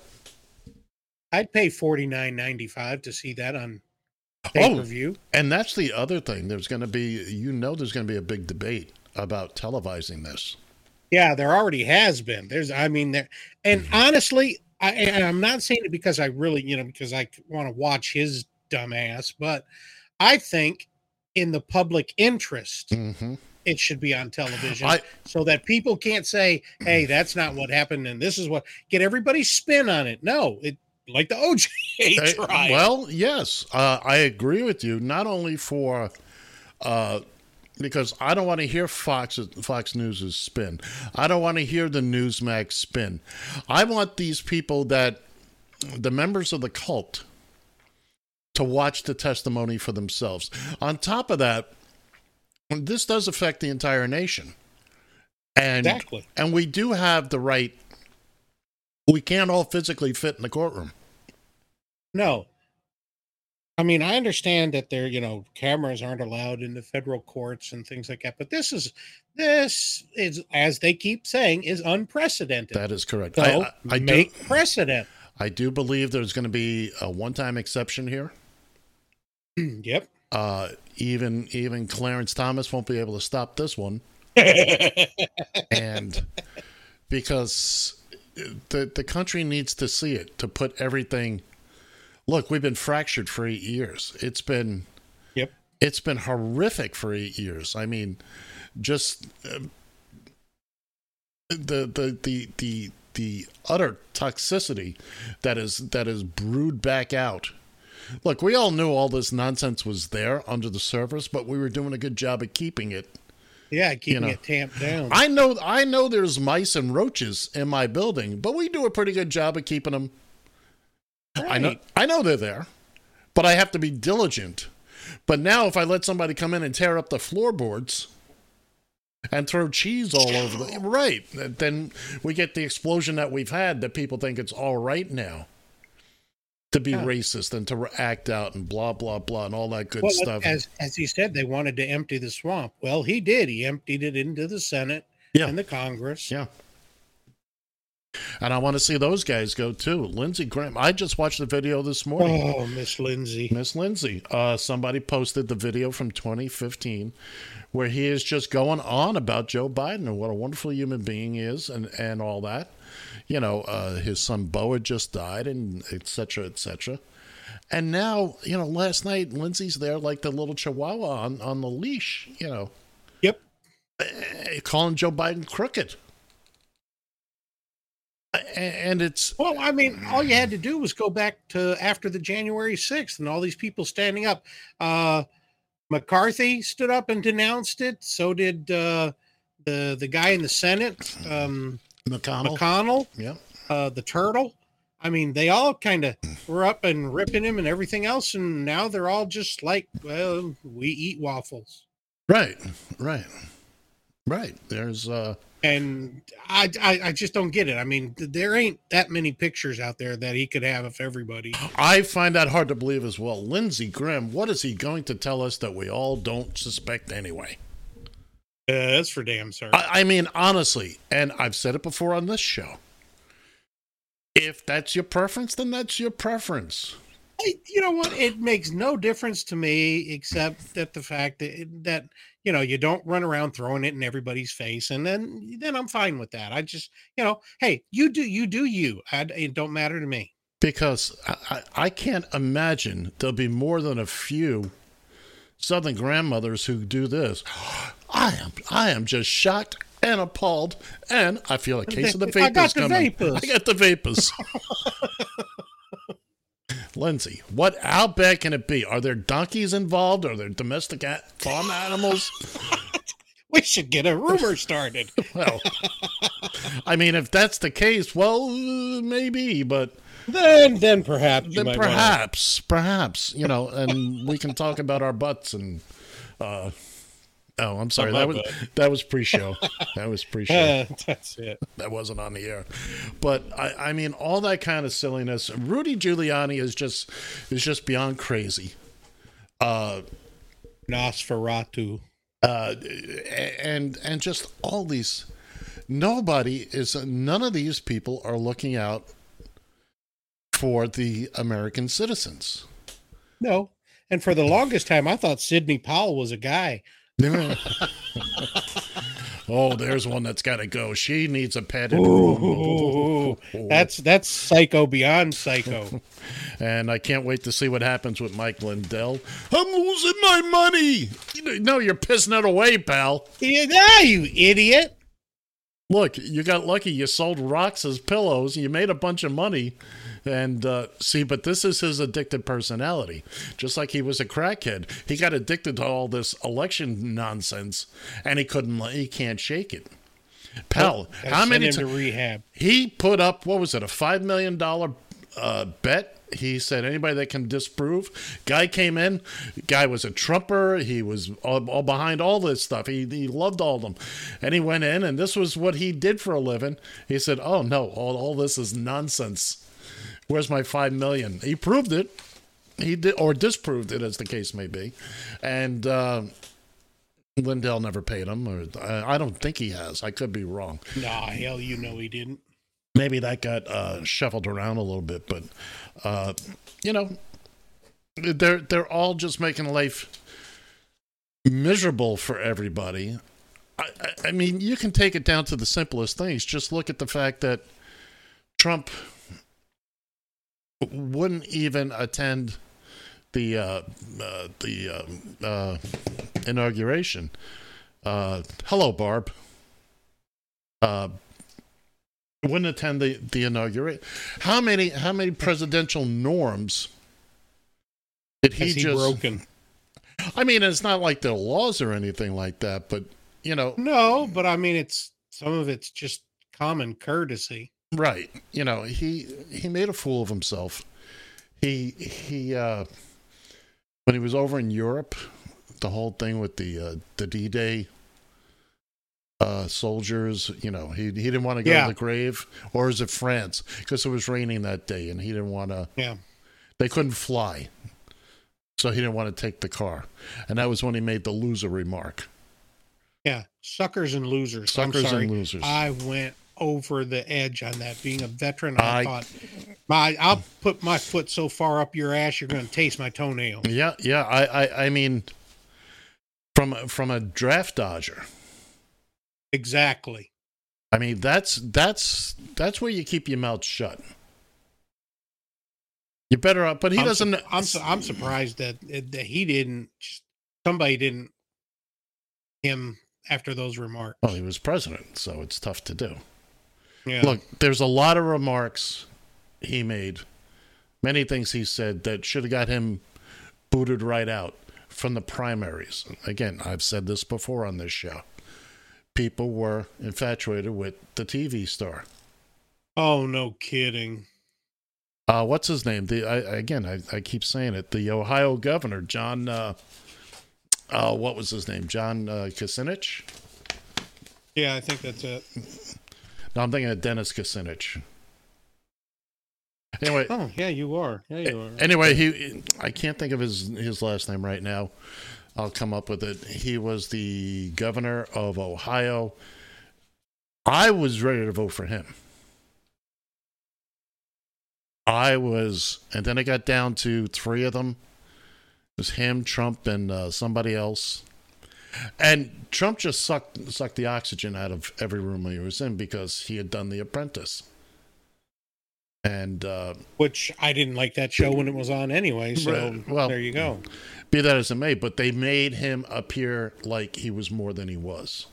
I'd pay forty nine ninety five to see that on pay per view. And that's the other thing. There's going to be, you know, there's going to be a big debate about televising this. Yeah, there already has been. There's, I mean, there, and Mm-hmm. honestly, I, and I'm not saying it because I really, you know, because I want to watch his dumbass, but I think in the public interest, Mm-hmm. it should be on television I- so that people can't say, "Hey, that's not what happened," and this is what get everybody's spin on it. No, it like the OJ (laughs) trial. well, yes, uh, I agree with you. Not only for, uh, because I don't want to hear Fox Fox News's spin. I don't want to hear the Newsmax spin. I want these people that, the members of the cult, to watch the testimony for themselves. On top of that, this does affect the entire nation. And Exactly. and we do have the right we can't all physically fit in the courtroom. No. I mean, I understand that there, you know, cameras aren't allowed in the federal courts and things like that, but this is this is as they keep saying is unprecedented. That is correct. so I, I, I do make precedent. I do believe there's going to be a one-time exception here. yep. Uh, even even Clarence Thomas won't be able to stop this one, (laughs) and because the the country needs to see it to put everything. Look, we've been fractured for eight years. It's been Yep. it's been horrific for eight years. I mean, just um, the the the the the utter toxicity that is that is brewed back out. Look, we all knew all this nonsense was there under the surface, but we were doing a good job of keeping it. Yeah, keeping know. it tamped down. I know I know there's mice and roaches in my building, but we do a pretty good job of keeping them. I know I know they're there, but I have to be diligent. But now if I let somebody come in and tear up the floorboards and throw cheese all over the right, then we get the explosion that we've had that people think it's all right now to be Yeah. racist and to act out and blah blah blah and all that good Well, stuff. as as he said, they wanted to empty the swamp. Well, he did. He emptied it into the Senate Yeah. and the Congress. Yeah. And I want to see those guys go too. Lindsey Graham. I just watched the video this morning. Oh, Miss Lindsey. Miss Lindsey. Uh, somebody posted the video from 2015 where he is just going on about Joe Biden and what a wonderful human being he is and, and all that. You know, uh, his son Beau had just died and et cetera, et cetera. And now, you know, last night Lindsey's there like the little chihuahua on, on the leash, you know, Yep. eh, calling Joe Biden crooked. And it's Well, I mean, all you had to do was go back to after the January 6th and all these people standing up. Uh, McCarthy stood up and denounced it. So did uh, the the guy in the Senate, um, McConnell. McConnell, yeah. uh, the turtle. I mean, they all kind of were up and ripping him and everything else. And now they're all just like, well, we eat waffles. Right, right, right. There's uh, And I, I, I just don't get it. I mean, there ain't that many pictures out there that he could have of everybody. I find that hard to believe as well. Lindsey Graham, what is he going to tell us that we all don't suspect anyway? Uh, that's for damn sir. I, I mean, honestly, and I've said it before on this show. If that's your preference, then that's your preference. I- you know what? It makes no difference to me except that the fact that that you know you don't run around throwing it in everybody's face, and then then I'm fine with that. I just you know, hey, you do you do you. I, it don't matter to me. because I, I I can't imagine there'll be more than a few Southern grandmothers who do this. (gasps) I am I am just shocked and appalled, and I feel a case of the vapors (laughs) I got the coming. (laughs) vapors. I got the vapors. (laughs) Lindsey, what? outback can it be? Are there donkeys involved? Are there domestic a- farm animals? We should get a rumor started. Well, I mean, if that's the case, well, maybe, but then then perhaps you then might wanna- perhaps, perhaps, you know, and we can talk about our butts and. uh Oh, I'm sorry. That was butt. that was pre-show. That was pre-show. Uh, (laughs) that's it. that wasn't on the air. But I, I mean, all that kind of silliness. Rudy Giuliani is just is just beyond crazy. Uh, Nosferatu. uh, and and just all these. Nobody is. None of these people are looking out for the American citizens. No. And for the longest time, I thought Sidney Powell was a guy. (laughs) oh, there's one that's got to go. She needs a. Ooh, (laughs) that's that's psycho beyond psycho. (laughs) And I can't wait to see what happens with Mike Lindell. I'm losing my money. No, you're pissing it away, pal. yeah, you idiot. Look, you got lucky. You sold rocks as pillows. You made a bunch of money. And uh, see, but this is his addicted personality. Just like he was a crackhead, he got addicted to all this election nonsense, and he couldn't. He can't shake it. Pell, Gotta how many to rehab? He put up what was it, a five million dollar uh, bet? He said anybody that can disprove. Guy came in. Guy was a trumper. He was all, all behind all this stuff. He he loved all of them, and he went in, and this was what he did for a living. He said, "Oh no, all all this is nonsense. Where's my five million? He proved it. He did or disproved it, as the case may be, and. Uh, Lindell never paid him, or I I don't think he has. I could be wrong Nah, hell, you know he didn't. maybe that got uh, shuffled around a little bit, but uh, you know, they're they're all just making life miserable for everybody. I, I, I mean, you can take it down to the simplest things. Just look at the fact that Trump wouldn't even attend the uh, uh, the um, uh, inauguration. Uh, hello, Barb. Uh, wouldn't attend the the inauguration. How many how many presidential norms did he he just? broken? I mean, it's not like the laws or anything like that, but you know, No, but I mean, it's some of it's just common courtesy. Right? You know, he he made a fool of himself. He he uh when he was over in Europe, the whole thing with the uh, the D Day uh soldiers you know he he didn't want to go Yeah. to the grave or is it france because it was raining that day and he didn't want to Yeah. they couldn't fly so he didn't want to take the car and that was when he made the loser remark Yeah. Suckers and losers. Suckers and losers. I went over the edge on that. Being a veteran, I, I- thought, my, I'll put my foot so far up your ass, you're going to taste my toenail. yeah yeah i i, I mean from from a draft dodger Exactly. i mean that's that's that's where you keep your mouth shut you better up but he I'm doesn't su- I'm su- I'm surprised that that he didn't. Somebody didn't him after those remarks. well he was president so it's tough to do Yeah. Look, there's a lot of remarks he made, many things he said that should have got him booted right out from the primaries. Again, I've said this before on this show. People were infatuated with the TV star. Oh no, kidding. Uh, what's his name? The I, again, I, I keep saying it. The Ohio governor, John. Uh, uh, what was his name? John uh, Kucinich. Yeah, I think that's it. No, I'm thinking of Dennis Kucinich. Anyway, (laughs) Oh, yeah, you are. Yeah, you are. anyway, he I can't think of his his last name right now. I'll come up with it. He was the governor of Ohio. I was ready to vote for him. I was, and then it got down to three of them. It was him, Trump, and uh, somebody else. And Trump just sucked sucked the oxygen out of every room he was in because he had done The Apprentice. And uh, Which I didn't like that show when it was on anyway. So Right, well- there you go. be that as it may, but they made him appear like he was more than he was.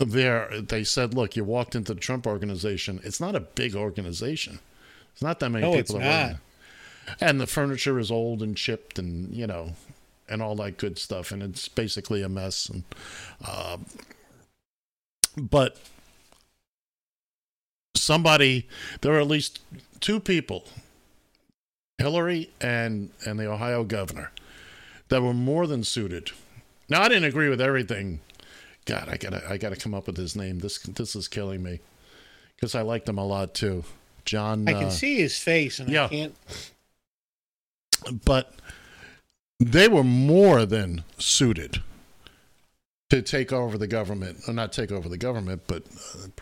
There, they said, "Look, you walked into the Trump organization. It's not a big organization. It's not that many No, it's people that work not. and the furniture is old and chipped, and you know, and all that good stuff. And it's basically a mess. And uh, but somebody, there were at least two people Hillary and and the Ohio governor that were more than suited. Now I didn't agree with everything. God, I gotta I gotta come up with his name. This this is killing me because I liked him a lot too. John, I can uh, see his face, and yeah. I can't. but they were more than suited to take over the government. Or not take over the government, but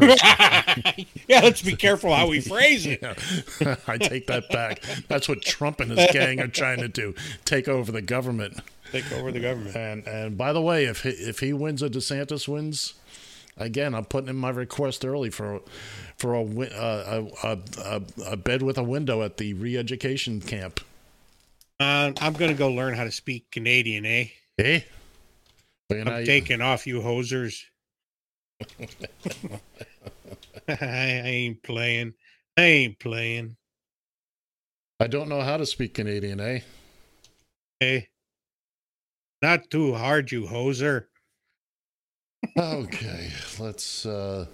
uh, (laughs) yeah, let's be careful how we phrase it. (laughs) Yeah. I take that back. That's what Trump and his gang are trying to do: take over the government. Take over the government. And and by the way, if he, if he wins or DeSantis wins, again, I'm putting in my request early for for a uh, a, a, a a bed with a window at the re-education camp. Uh, I'm going to go learn how to speak Canadian, eh? Eh? Well, you know, I'm taking off, you hosers. (laughs) I, I ain't playing. I ain't playing. I don't know how to speak Canadian, eh? Eh? not too hard, you hoser. Okay, let's uh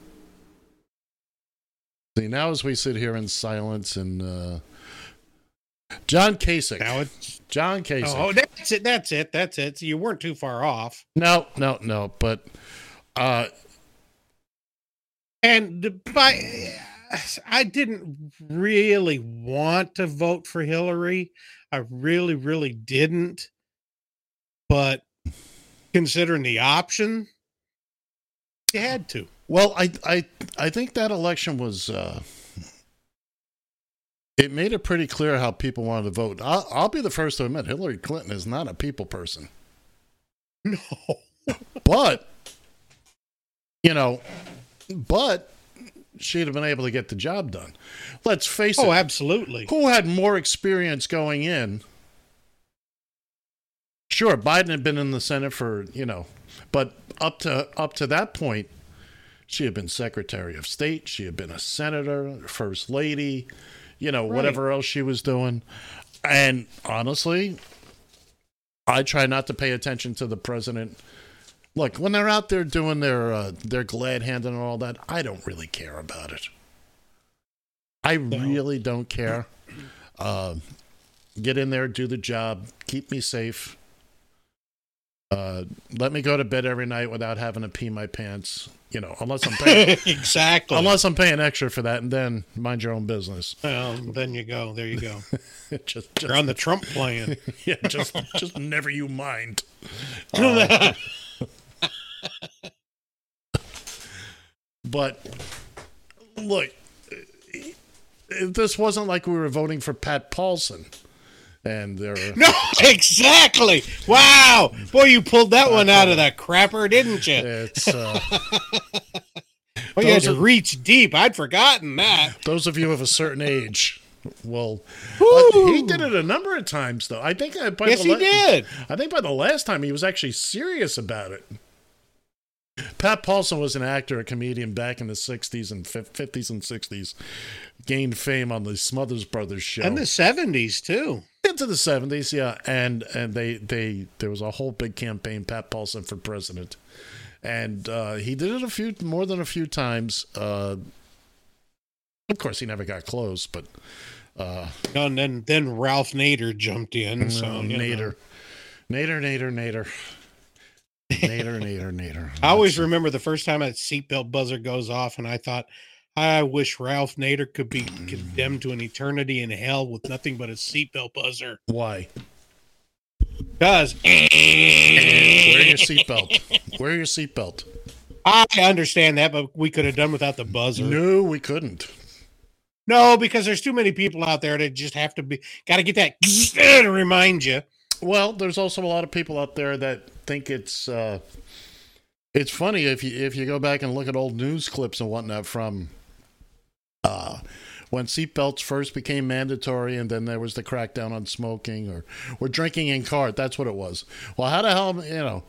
see now as we sit here in silence and uh John Kasich. Now it's John Kasich. oh, that's it. That's it. That's it. So you weren't too far off. No, no, no, but uh And by, I didn't really want to vote for Hillary. I really, really didn't. But considering the option, you had to. well, I I I think that election was uh it made it pretty clear how people wanted to vote. I'll, I'll be the first to admit Hillary Clinton is not a people person. (laughs) No. But you know, but she'd have been able to get the job done. Let's face oh, it. Oh, absolutely. who had more experience going in? Sure, Biden had been in the Senate for, you know, but up to up to that point, she had been Secretary of State, she had been a senator, first lady, you know, whatever else she was doing. And honestly, I try not to pay attention to the president. Look, when they're out there doing their uh, their glad handing and all that, I don't really care about it. I really don't care. Uh, get in there, do the job, keep me safe. Uh, let me go to bed every night without having to pee my pants. You know, unless I'm (laughs) paying, exactly. unless I'm paying extra for that, and then mind your own business. well, then you go. There you go. (laughs) just, You're on the Trump plan. (laughs) yeah, just, just never you mind. Uh, But look, this wasn't like we were voting for Pat Paulsen, and there. (laughs) no, exactly. Wow. Boy, you pulled that one out of the crapper, didn't you? It's uh, (laughs) Well, you had to are- reach deep. I'd forgotten that. those of you of a certain age. Well, uh, he did it a number of times, though. I think uh, by Yes, the he la- did. I think by the last time he was actually serious about it. Pat Paulsen was an actor, a comedian back in the 60s and 50s and 60s. Gained fame on the Smothers Brothers show. And the 70s, too. Into the 70s, yeah. And and they they there was a whole big campaign Pat Paulsen for president. And uh, he did it a few more than a few times. Uh, of course, he never got close, but uh, And then, then Ralph Nader jumped in. So, uh, you know. Nader. Nader, Nader, Nader. Nader, Nader, Nader. I always remember the first time that seatbelt buzzer goes off, and I thought, I wish Ralph Nader could be condemned to an eternity in hell with nothing but a seatbelt buzzer. Why? Because Wear your seatbelt. Wear your seatbelt. I understand that, but we could have done without the buzzer. No, we couldn't. No, because there's too many people out there that just have to be got to get that to remind you. Well, there's also a lot of people out there that think it's uh, it's funny if you if you go back and look at old news clips and whatnot from uh, when seatbelts first became mandatory, and then there was the crackdown on smoking or or drinking in car. That's what it was. Well, how the hell you know?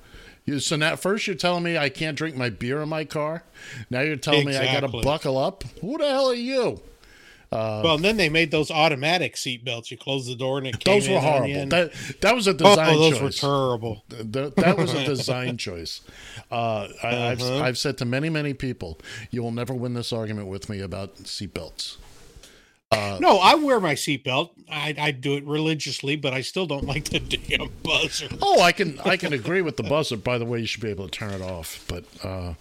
You, so now first you're telling me I can't drink my beer in my car. Now you're telling me I got to buckle up. Who the hell are you? Uh, well, and then they made those automatic seatbelts. You close the door and it came those were in on you horrible. That that was a oh, design those choice. were terrible. Th- that was a (laughs) design choice. Uh, I, I've, Uh-huh. I've said to many, many people, you will never win this argument with me about seatbelts. Uh, No, I wear my seatbelt. I, I do it religiously, but I still don't like the damn buzzer. oh, I can I can agree with the buzzer. By the way, you should be able to turn it off, but uh,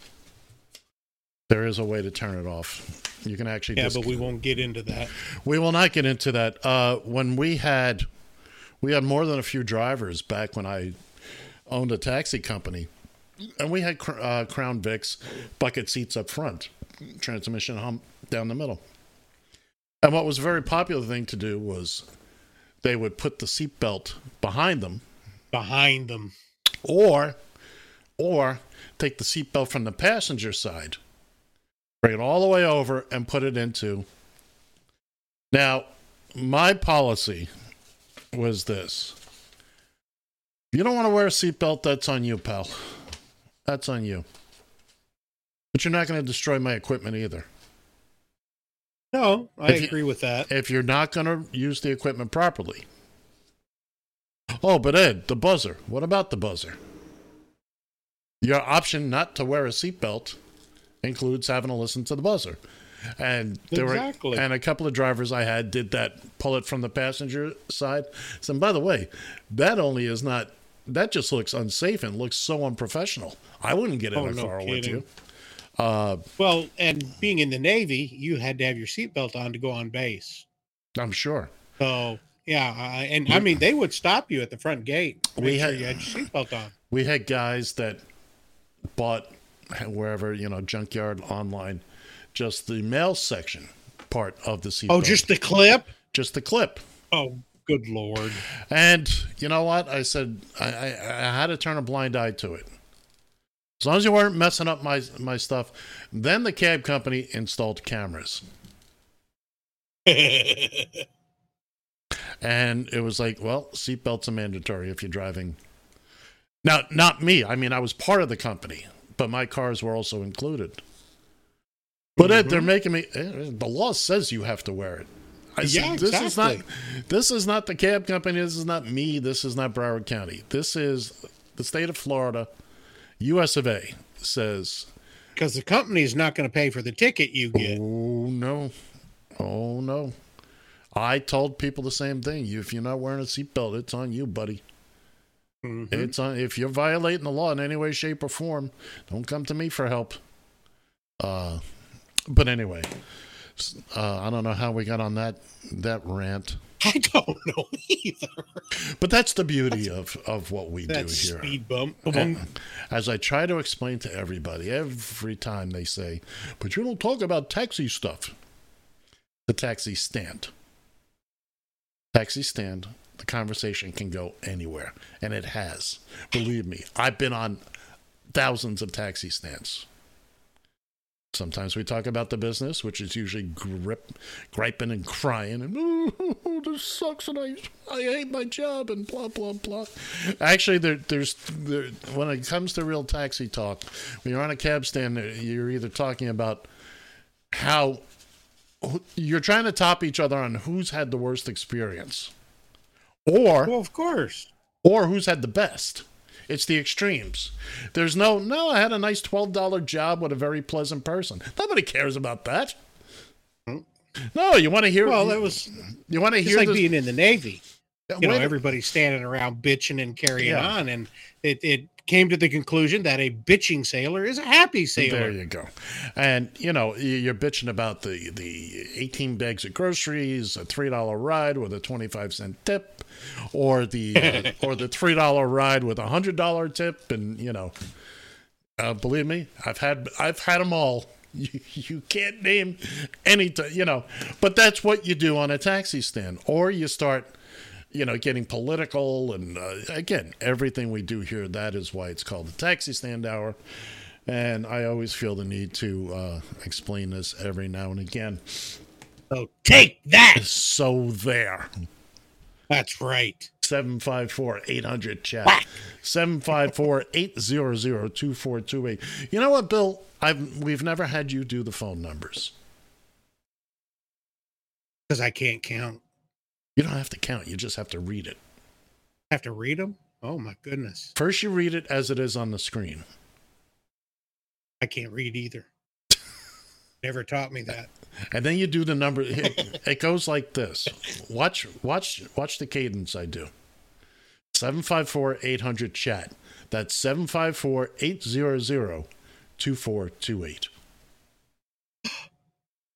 there is a way to turn it off. You can actually. Yeah, dis- but we won't get into that. We will not get into that. Uh, when we had, we had more than a few drivers back when I owned a taxi company, and we had uh, Crown Vics bucket seats up front, transmission hump down the middle. And what was a very popular thing to do was they would put the seatbelt behind them, Behind them. or, or take the seatbelt from the passenger side, bring it all the way over, and put it into. Now, my policy was this: you don't want to wear a seatbelt, that's on you, pal. That's on you. But you're not going to destroy my equipment either. No, I If you- agree with that. If you're not going to use the equipment properly. Oh, but Ed, the buzzer. What about the buzzer? Your option not to wear a seatbelt includes having to listen to the buzzer. And there Exactly. were and a couple of drivers I had did that pull it from the passenger side. So by the way, that only is not that just looks unsafe and looks so unprofessional. I wouldn't get in Oh, a no car with you. Uh, Well, and being in the Navy, you had to have your seatbelt on to go on base. I'm sure. So, yeah, I, and I mean, they would stop you at the front gate. We sure had- you had your seatbelt on. we had guys that bought (laughs) wherever you know junkyard online just the mail section part of the seatbelt. Oh, just the clip? just the clip. Oh, good lord! And you know what? I said I, I, I had to turn a blind eye to it. As long as you weren't messing up my my stuff. Then the cab company installed cameras, (laughs) and it was like, well, seatbelts are mandatory if you're driving. Now, not me. I mean, I was part of the company, but my cars were also included. But Ed, they're making me. eh, The law says you have to wear it. I said, Yeah, this is not. exactly. This is not the cab company. This is not me. This is not Broward County. This is the state of Florida. U.S. of A. says, Because the company is not going to pay for the ticket you get. "Oh no, oh no." I told people the same thing. You, if you're not wearing a seatbelt, it's on you, buddy. Mhm. It's on. If you're violating the law in any way, shape, or form, don't come to me for help. Uh, but anyway, uh, I don't know how we got on that that rant. (laughs) I don't know either. But that's the beauty of of what we do here. speed bump. And As I try to explain to everybody, every time they say, "But you don't talk about taxi stuff," the taxi stand, taxi stand, the conversation can go anywhere, and it has. Believe me, I've been on thousands of taxi stands. Sometimes we talk about the business, which is usually grip, griping and crying, and oh, (laughs) this sucks, and I, I hate my job, and blah blah blah. Actually, there, there's there, when it comes to real taxi talk, when you're on a cab stand, you're either talking about how you're trying to top each other on who's had the worst experience, or well, of course. or who's had the best. It's the extremes. There's no, no, I had a nice $12 job with a very pleasant person. Nobody cares about that. No, you want to hear Well, that was you want to hear like this, being in the Navy. you know Wait everybody's standing around bitching and carrying Yeah. on, and it it came to the conclusion that a bitching sailor is a happy sailor. There you go. And you know, you're bitching about the the 18 bags of groceries, a three dollar ride with a 25 cent tip, or the uh, (laughs) or the three dollar ride with a hundred dollar tip, and you know, uh, believe me, I've had I've had them all. (laughs) You, you can't name any, t- you know, but that's what you do on a taxi stand, or you start you know, getting political. And uh, again, everything we do here, that is why it's called the taxi stand hour. And I always feel the need to uh, explain this every now and again. So take that. So there. That's right. 754 800 chat. 754 800 2428. You know what, Bill? I've, we've never had you do the phone numbers. Because I can't count. You don't have to count, you just have to read it. I have to read them. Oh my goodness, First, you read it as it is on the screen. I can't read either. Never taught me that. and then you do the number it, it goes like this watch watch watch the cadence i do 754-800 chat that's 754-800-2428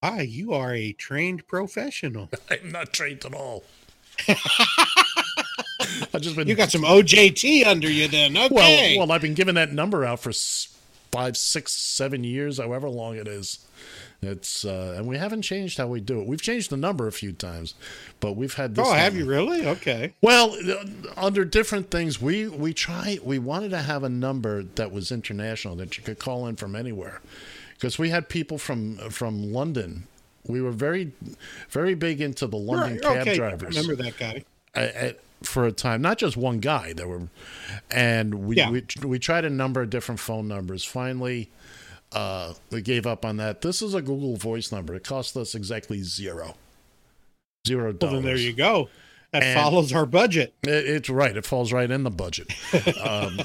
Ah, you are a trained professional. (laughs) i'm not trained at all (laughs) i've just been You got some OJT under you then. Okay. well well i've been giving that number out for five six seven years however long it is it's uh and we haven't changed how we do it we've changed the number a few times but we've had this oh, have you really? Okay. Well, uh, under different things, we we try. We wanted to have a number that was international that you could call in from anywhere, because we had people from from London. We were very very big into the London Right, cab okay. I drivers remember that guy. a- a- for a time. Not just one guy. There were, and we Yeah. we we tried a number of different phone numbers. Finally. Uh, we gave up on that. This is a Google Voice number. It cost us exactly zero, zero Well, dollars. then there you go. That And- follows our budget. It, it's right. It falls right in the budget. (laughs) um,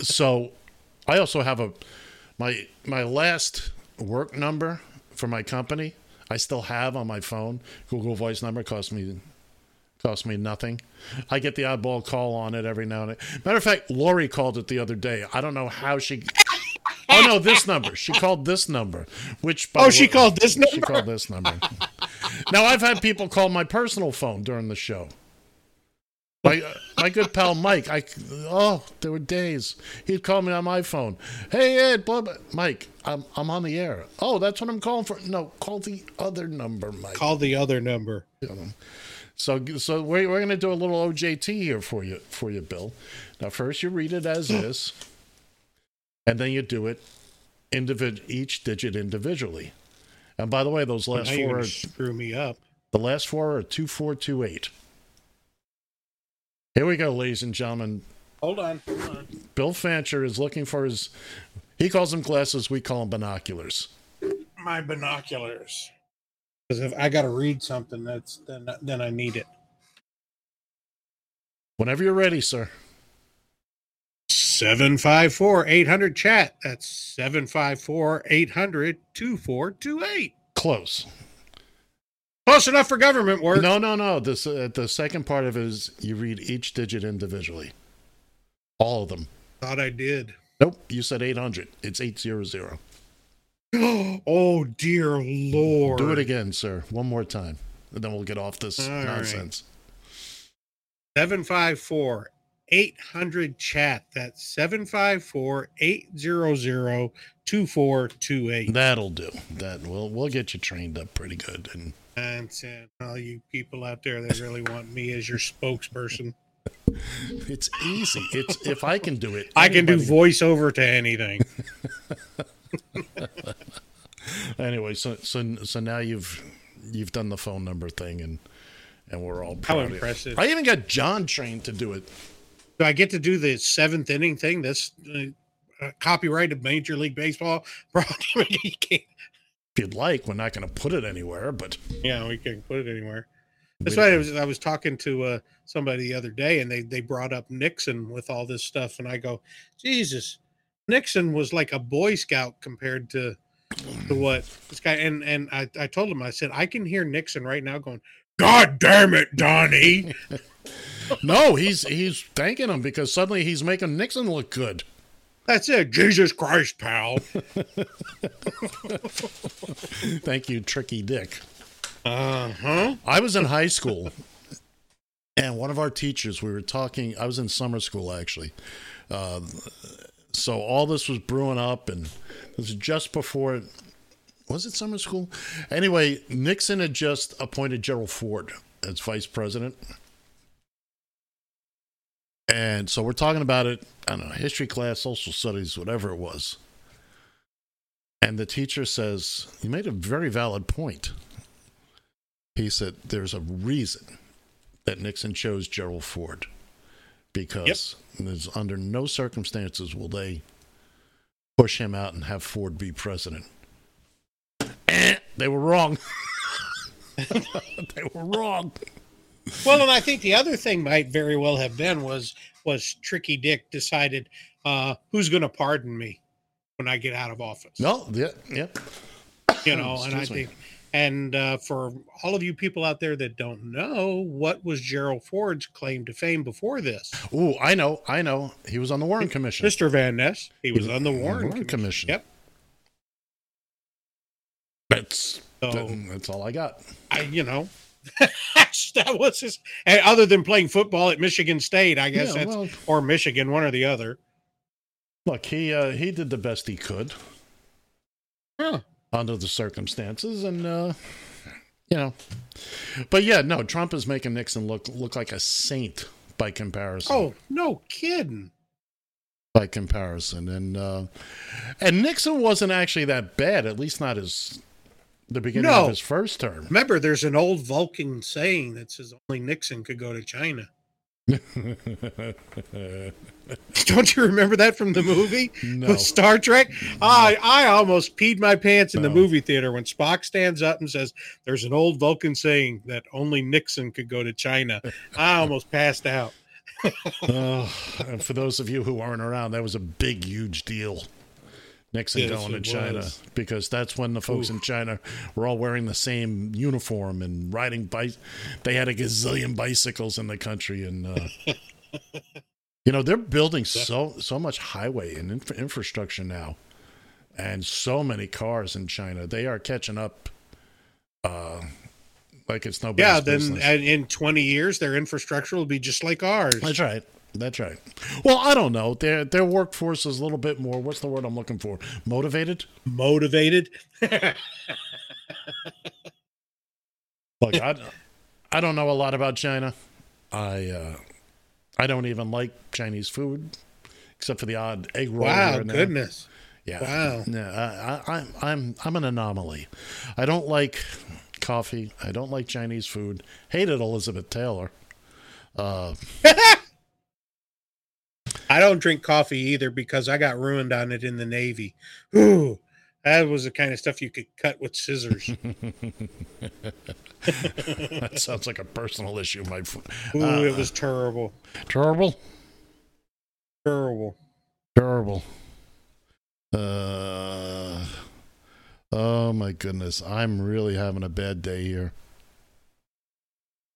so, I also have a my my last work number for my company. I still have on my phone. Google Voice number cost me cost me nothing. I get the oddball call on it every now and then. Matter of fact, Lori called it the other day. I don't know how she. Oh no, this number. She called this number. Which by Oh, she way- called this number. She called this number. now I've had people call my personal phone during the show. My uh, my good pal Mike, I oh there were days he'd call me on my phone. Hey Ed, blah, blah. Mike, I'm I'm on the air. Oh, that's what I'm calling for. No, call the other number, Mike. Call the other number. So so we're we're gonna do a little OJT here for you for you, Bill. Now first you read it as hmm. is, and then you do it individ each digit individually. And by the way, those last now four are screw me up. the last four are 2428. Here we go, ladies and gentlemen. Hold on. Hold on. Bill Fancher is looking for his, he calls them glasses, we call them binoculars. My binoculars. Because if I got to read something, that's then then I need it. Whenever you're ready, sir. 754 800 chat. That's 754 800 2428. Close. Close enough for government work. No, no, no. This uh, the second part of it is you read each digit individually. All of them. Thought I did. Nope, you said 800. It's 800. (gasps) oh, dear Lord. Do it again, sir. One more time. And then we'll get off this All right. nonsense. 754 800 chat. That's 754 800 2428. That'll do. That we'll we'll get you trained up pretty good. And And all you people out there that really want me as your spokesperson, it's easy. It's if I can do it. I can do voiceover to anything. (laughs) (laughs) anyway. So so so now you've you've done the phone number thing, and and we're all How of impressive. I even got John trained to do it. Do I get to do the seventh inning thing? That's uh, uh, copyrighted Major League Baseball. (laughs) If you'd like, we're not going to put it anywhere, but yeah, we can put it anywhere. That's why I was I was talking to uh, somebody the other day, and they they brought up Nixon with all this stuff, and I go, Jesus, Nixon was like a Boy Scout compared to to what this guy. And and I I told him I said I can hear Nixon right now going, God damn it, Donnie. (laughs) No, he's he's thanking him because suddenly he's making Nixon look good. That's it. Jesus Christ, pal. (laughs) Thank you, Tricky Dick. Uh huh. I was in high school, and one of our teachers, we were talking. I was in summer school actually, uh, so all this was brewing up, and this was just before. Was it summer school? Anyway, Nixon had just appointed Gerald Ford as vice president. And so we're talking about it, I don't know, history class, social studies, whatever it was. And the teacher says, You made a very valid point. He said, There's a reason that Nixon chose Gerald Ford because there's under no circumstances will they push him out and have Ford be president. Eh, they were wrong. (laughs) they were wrong. Well, and I think the other thing might very well have been was was Tricky Dick decided uh, who's going to pardon me when I get out of office. No, yeah, yeah. you know, (coughs) and I me. think, and uh, for all of you people out there that don't know, what was Gerald Ford's claim to fame before this? Oh, I know, I know. He was on the Warren Commission. Mr. Van Ness, he was was on the Warren, Warren Commission. Commission. Yep. That's So that- that's all I got. I, you know, (laughs) that was his. Other than playing football at Michigan State, I guess Yeah, that's well- or Michigan, one or the other. Look, he uh, he did the best he could Huh. Under the circumstances, and uh, you know, but yeah, no, Trump is making Nixon look look like a saint by comparison. Oh, no kidding. by comparison, and uh, and Nixon wasn't actually that bad, at least not as the beginning No. of his first term. Remember, there's an old Vulcan saying that says only Nixon could go to China. (laughs) Don't you remember that from the movie No. with Star Trek? I I almost peed my pants in the movie theater when Spock stands up and says, "There's an old Vulcan saying that only Nixon could go to China." (laughs) I almost passed out. Oh, and for those of you who aren't around, that was a big, huge deal. Nixon Yes, going to China was. because that's when the folks in China were all wearing the same uniform and riding bike. They had a gazillion bicycles in the country, and uh, (laughs) you know they're building so so much highway and infra- infrastructure now, and so many cars in China. They are catching up. Uh, like it's nobody's Yeah, then business. in 20 years, their infrastructure will be just like ours. That's right. That's right. Well, I don't know. Their their workforce is a little bit more. What's the word I'm looking for? Motivated. Motivated. (laughs) Look, I, I don't know a lot about China. I uh, I don't even like Chinese food, except for the odd egg roll. wow, goodness. Yeah. Wow. Yeah. I, I, I'm I'm I'm an anomaly. I don't like coffee. I don't like Chinese food. Hated Elizabeth Taylor. Uh, (laughs) I don't drink coffee either because I got ruined on it in the Navy. Ooh, that was the kind of stuff you could cut with scissors. (laughs) that sounds like a personal issue, my friend. Ooh, it was terrible. Terrible. Terrible. Terrible. Uh, oh my goodness. I'm really having a bad day here.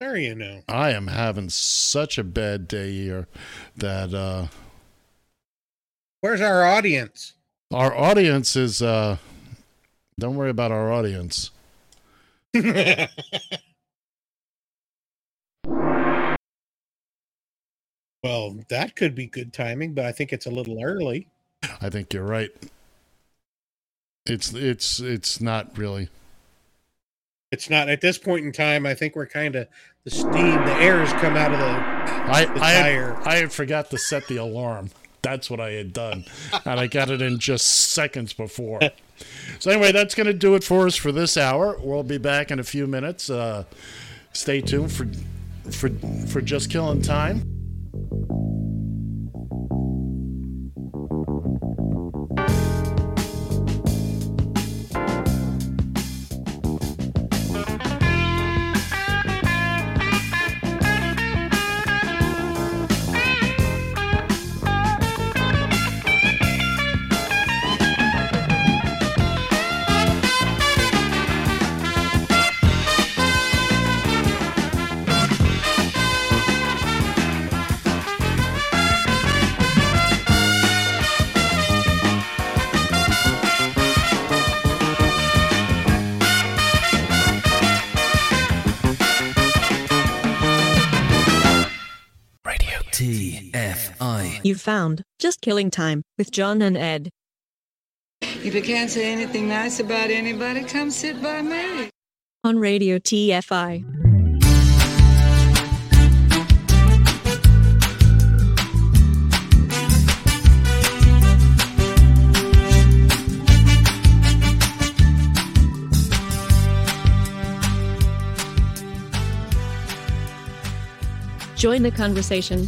There you know. I am having such a bad day here that uh, Where's our audience? our audience is. Uh, don't worry about our audience. (laughs) well, that could be good timing, but I think it's a little early. I think you're right. It's it's it's not really. It's not at this point in time. I think we're kind of the steam, the air has come out of the. I The I had, I had forgot to set the alarm. That's what I had done, and I got it in just seconds before. So anyway, that's going to do it for us for this hour. We'll be back in a few minutes. Uh, stay tuned for for for just killing time. Found Just Killing Time with John and Ed If you can't say anything nice about anybody, come sit by me. on Radio TFI. Join the conversation.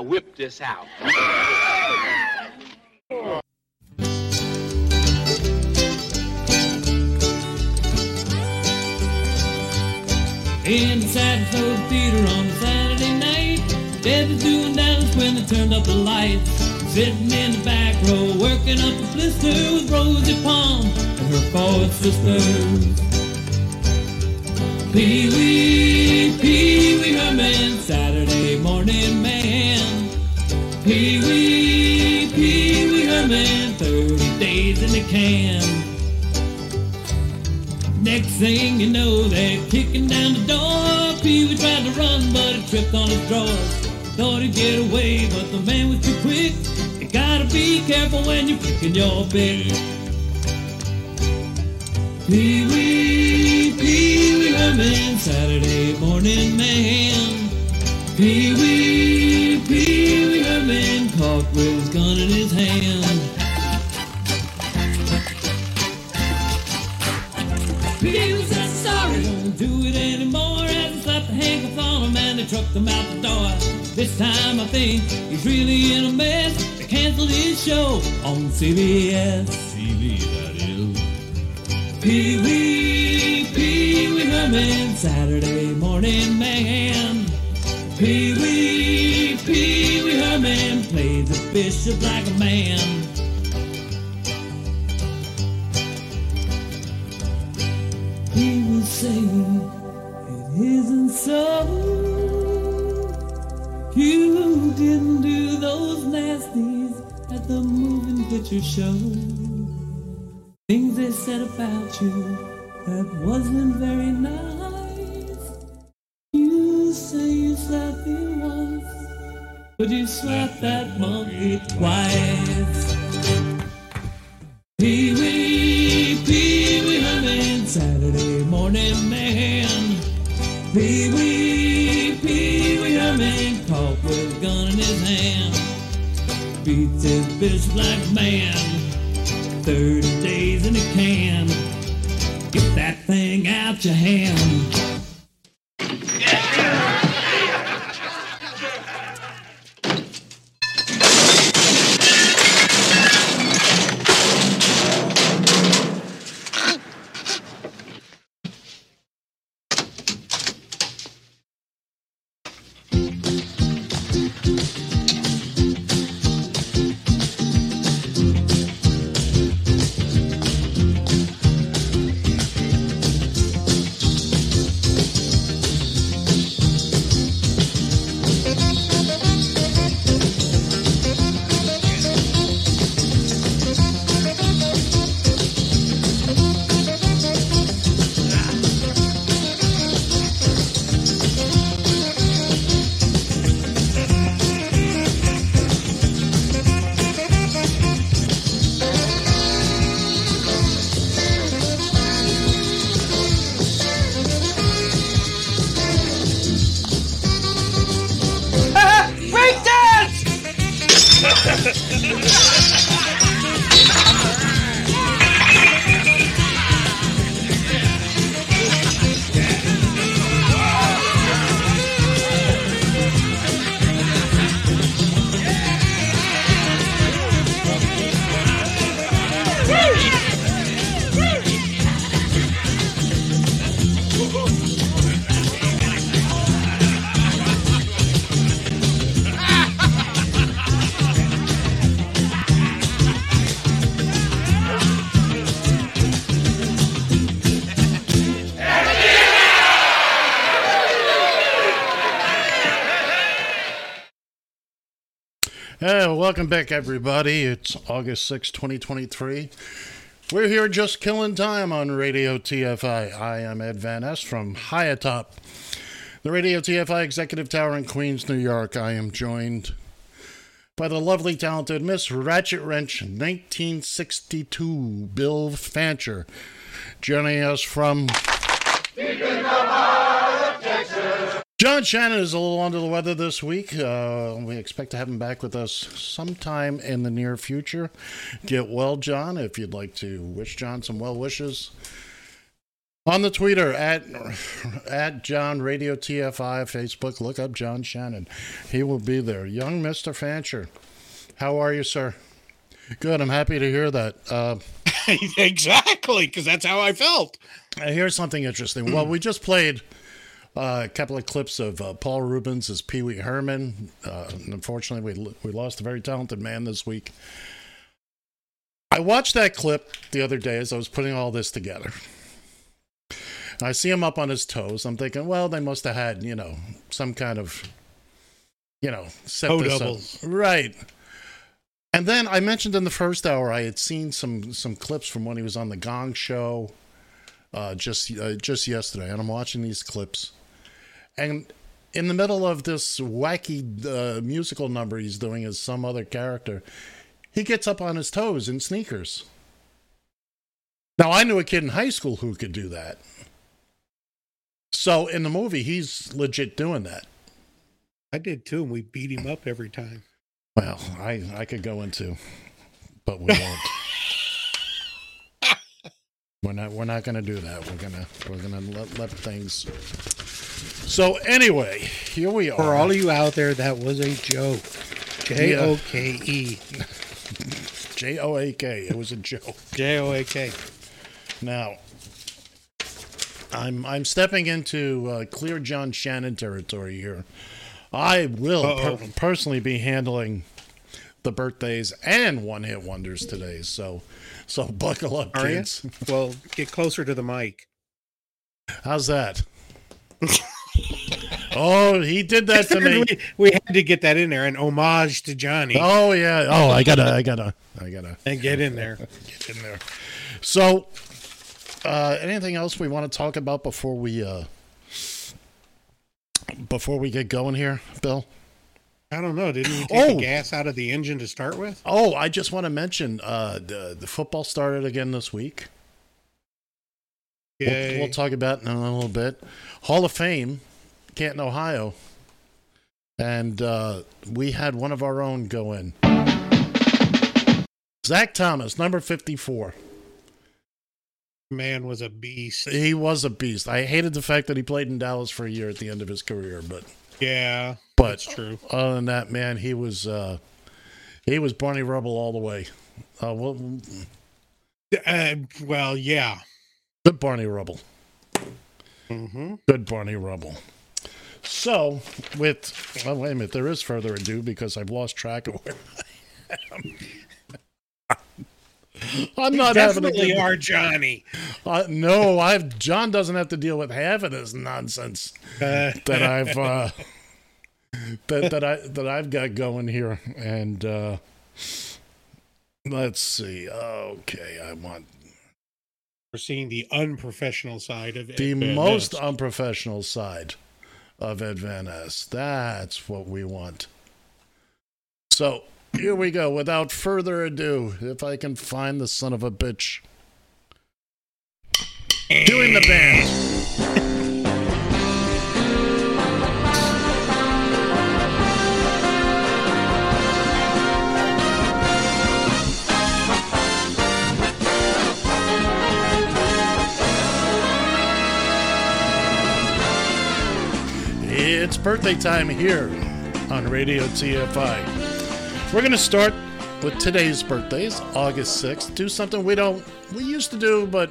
I whip this out. In the Theater on a Saturday night, Debbie's doing dance when they turned up the lights. Sitting in the back row, working up a blister with Rosie Palm and her four sisters. Pee Wee, Pee Wee Herman, Saturday morning man. Pee Wee, Pee Wee Herman, 30 days in the can. Next thing you know, they're kicking down the door. Pee Wee tried to run, but he tripped on his drawers. Thought he'd get away, but the man was too quick. You gotta be careful when you're picking your pick. Pee Wee, Pee Wee Herman, Saturday morning man. Pee Wee, Pee Wee Herman, caught with his gun in his hand. Pee Wee said sorry, won't do it anymore. As he slapped the handcuffs on him and they trucked him out the door. This time I think he's really in a mess. They canceled his show on CBS. CB, that is. Pee Wee, Pee Wee Herman, Saturday morning man. Pee Wee, Pee Wee Herman plays the bishop like a man. He will say it isn't so. You didn't do those nasties at the moving picture show. Things they said about you that wasn't very nice. Say you once, but you slapped that monkey twice. Pee Wee, Pee Wee Herman, Saturday morning man. Pee Wee, Pee Wee Herman, caught with a gun in his hand. Beats his bitch like man. 30 days in a can. Get that thing out your hand. Welcome back, everybody. It's August 6, 2023. We're here just killing time on Radio TFI. I am Ed Van Ness from high atop the Radio TFI Executive Tower in Queens, New York. I am joined by the lovely, talented Miss Ratchet Wrench 1962, Bill Fancher, joining us from. John Shannon is a little under the weather this week. Uh, we expect to have him back with us sometime in the near future. Get well, John, if you'd like to wish John some well wishes. On the Twitter at at John Radio TFI Facebook, look up John Shannon. He will be there. Young Mister Fancher, how are you, sir? Good. I'm happy to hear that. Uh, (laughs) exactly, because that's how I felt. here's something interesting. well, we just played uh, a couple of clips of uh, Paul Reubens as Pee Wee Herman. Uh, unfortunately, we we lost a very talented man this week. I watched that clip the other day as I was putting all this together. I see him up on his toes. I'm thinking, well, they must have had, you know, some kind of, you know, set Toe this up. doubles. right. And then I mentioned in the first hour I had seen some some clips from when he was on the Gong Show, uh, just uh, just yesterday, and I'm watching these clips, and in the middle of this wacky uh, musical number he's doing as some other character, he gets up on his toes in sneakers. Now I knew a kid in high school who could do that. So in the movie, he's legit doing that. I did too, and we beat him up every time. Well, I I could go into, but we won't. (laughs) we're not we're not going to do that. We're gonna we're gonna let, let things. So anyway, here we are. For all of you out there, that was a joke. J O K E. J O A K. It was a joke. (laughs) J O A K. Now, I'm I'm stepping into uh, clear John Shannon territory here. I will per- personally be handling the birthdays and one hit wonders today. So, so buckle up, Are you? kids. (laughs) Well, get closer to the mic. How's that? (laughs) oh, he did that to (laughs) me. we, we had to get that in there, an homage to Johnny, Oh yeah. Oh, I gotta, I gotta, I gotta and get in there. get in there. So, uh, anything else we want to talk about before we uh, before we get going here, Bill? I don't know. Didn't we take Oh. the gas out of the engine to start with? Oh, I just want to mention uh, the the football started again this week. We'll, we'll talk about it in a little bit. Hall of Fame, Canton, Ohio, and uh, we had one of our own go in. Zach Thomas, number fifty-four. Man was a beast. He was a beast. I hated the fact that he played in Dallas for a year at the end of his career, but Yeah, but that's true. other than that, man, he was uh, he was Barney Rubble all the way. Uh, well, Uh, well, yeah. good Barney Rubble. Mm-hmm. Good Barney Rubble. So, with well, wait a minute, there is further ado because I've lost track of where I am. I'm not having a Definitely are Johnny. Uh, no, I've John doesn't have to deal with half of this nonsense Uh, that I've uh, that that I that I've got going here, and uh, let's see. Okay, I want we're seeing the unprofessional side of the most unprofessional side of Ness. That's what we want. So here we go. Without further ado, if I can find the son of a bitch doing the band. Birthday time here on Radio TFI. We're going to start with today's birthdays, August 6th. Do something we don't, we used to do, but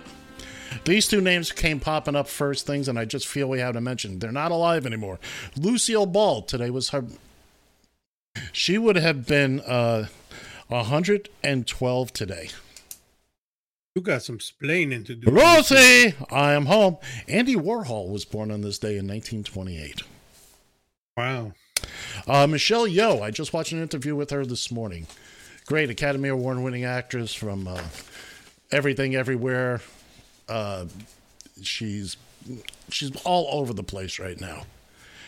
these two names came popping up first things, and I just feel we have to mention. They're not alive anymore. Lucille Ball, today was her, she would have been uh, 112 today. You got some splaining to do. Lucy, I am home. Andy Warhol was born on this day in 1928. Wow. Uh, Michelle Yeoh, I just watched an interview with her this morning. Great Academy Award winning actress from uh, Everything Everywhere. Uh, she's she's all over the place right now.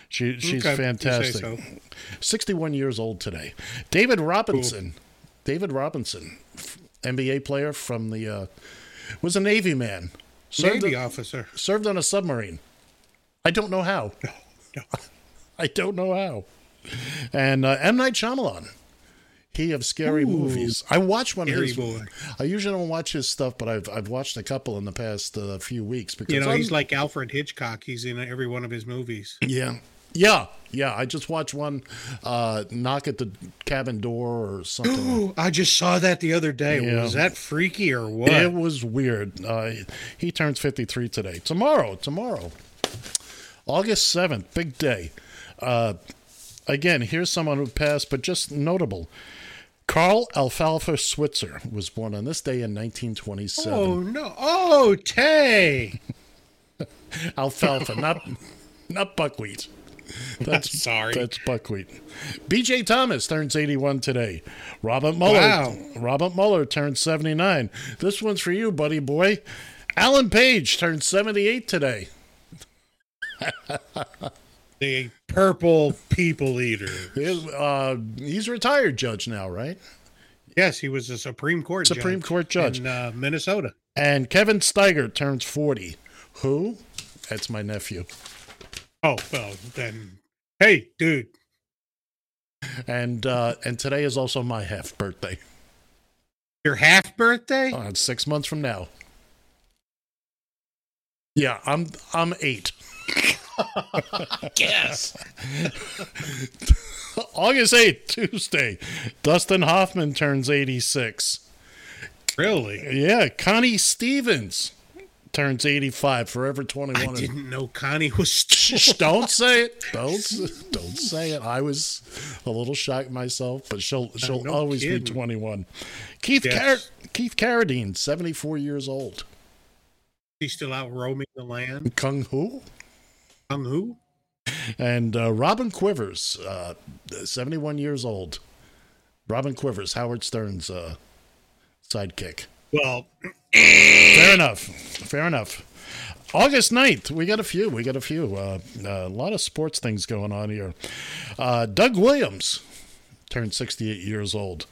She, she's Okay, fantastic. so. 61 years old today. David Robinson. David Robinson, NBA player from the uh, was a Navy man. Navy on- officer. Served on a submarine. I don't know how. No, I don't know how. And uh, M Night Shyamalan. He of scary Ooh, movies. I watch one of his. boy. I usually don't watch his stuff, but I've I've watched a couple in the past uh, few weeks because You know, I'm- he's like Alfred Hitchcock. He's in every one of his movies. yeah. Yeah, yeah. I just watched one uh, knock at the cabin door or something. Ooh, I just saw that the other day. Yeah. Was that freaky or what? It was weird. Uh, he turns 53 today. Tomorrow, tomorrow. August 7th, big day. Uh, again, here's someone who passed, but just notable. Carl Alfalfa Switzer was born on this day in 1927. Oh no! Oh Tay. (laughs) Alfalfa, not not buckwheat. (laughs) That's Sorry. That's buckwheat. B.J. Thomas turns 81 today. Robert Mueller. Wow. Robert Mueller turns 79. This one's for you, buddy boy. Alan Page turns 78 today. (laughs) The purple people eater. Uh, he's a retired judge now, right? Yes, he was a Supreme Court Supreme judge Court judge. in uh, Minnesota. And Kevin Steiger turns 40. Who? That's my nephew. Oh well, then. Hey, dude. And uh, and today is also my half birthday. Your half birthday? Uh, six months from now. Yeah, I'm I'm eight. (laughs) Yes. (laughs) August 8th, Tuesday. Dustin Hoffman turns 86. Really? Yeah, Connie Stevens turns 85, forever 21. I didn't know Connie was. (laughs) Shh, don't say it. Don't don't say it. I was a little shocked myself, but she'll uh, she'll no always be 21. Keith Yes. Car- Keith Carradine, 74 years old. He's still out roaming the land. Kung Fu Hu? and uh, Robin Quivers, uh, 71 years old. Robin Quivers, Howard Stern's uh, sidekick. Well, Fair enough. Fair enough. August 9th, we got a few. We got a few. Uh, a lot of sports things going on here. Uh, Doug Williams turned 68 years old.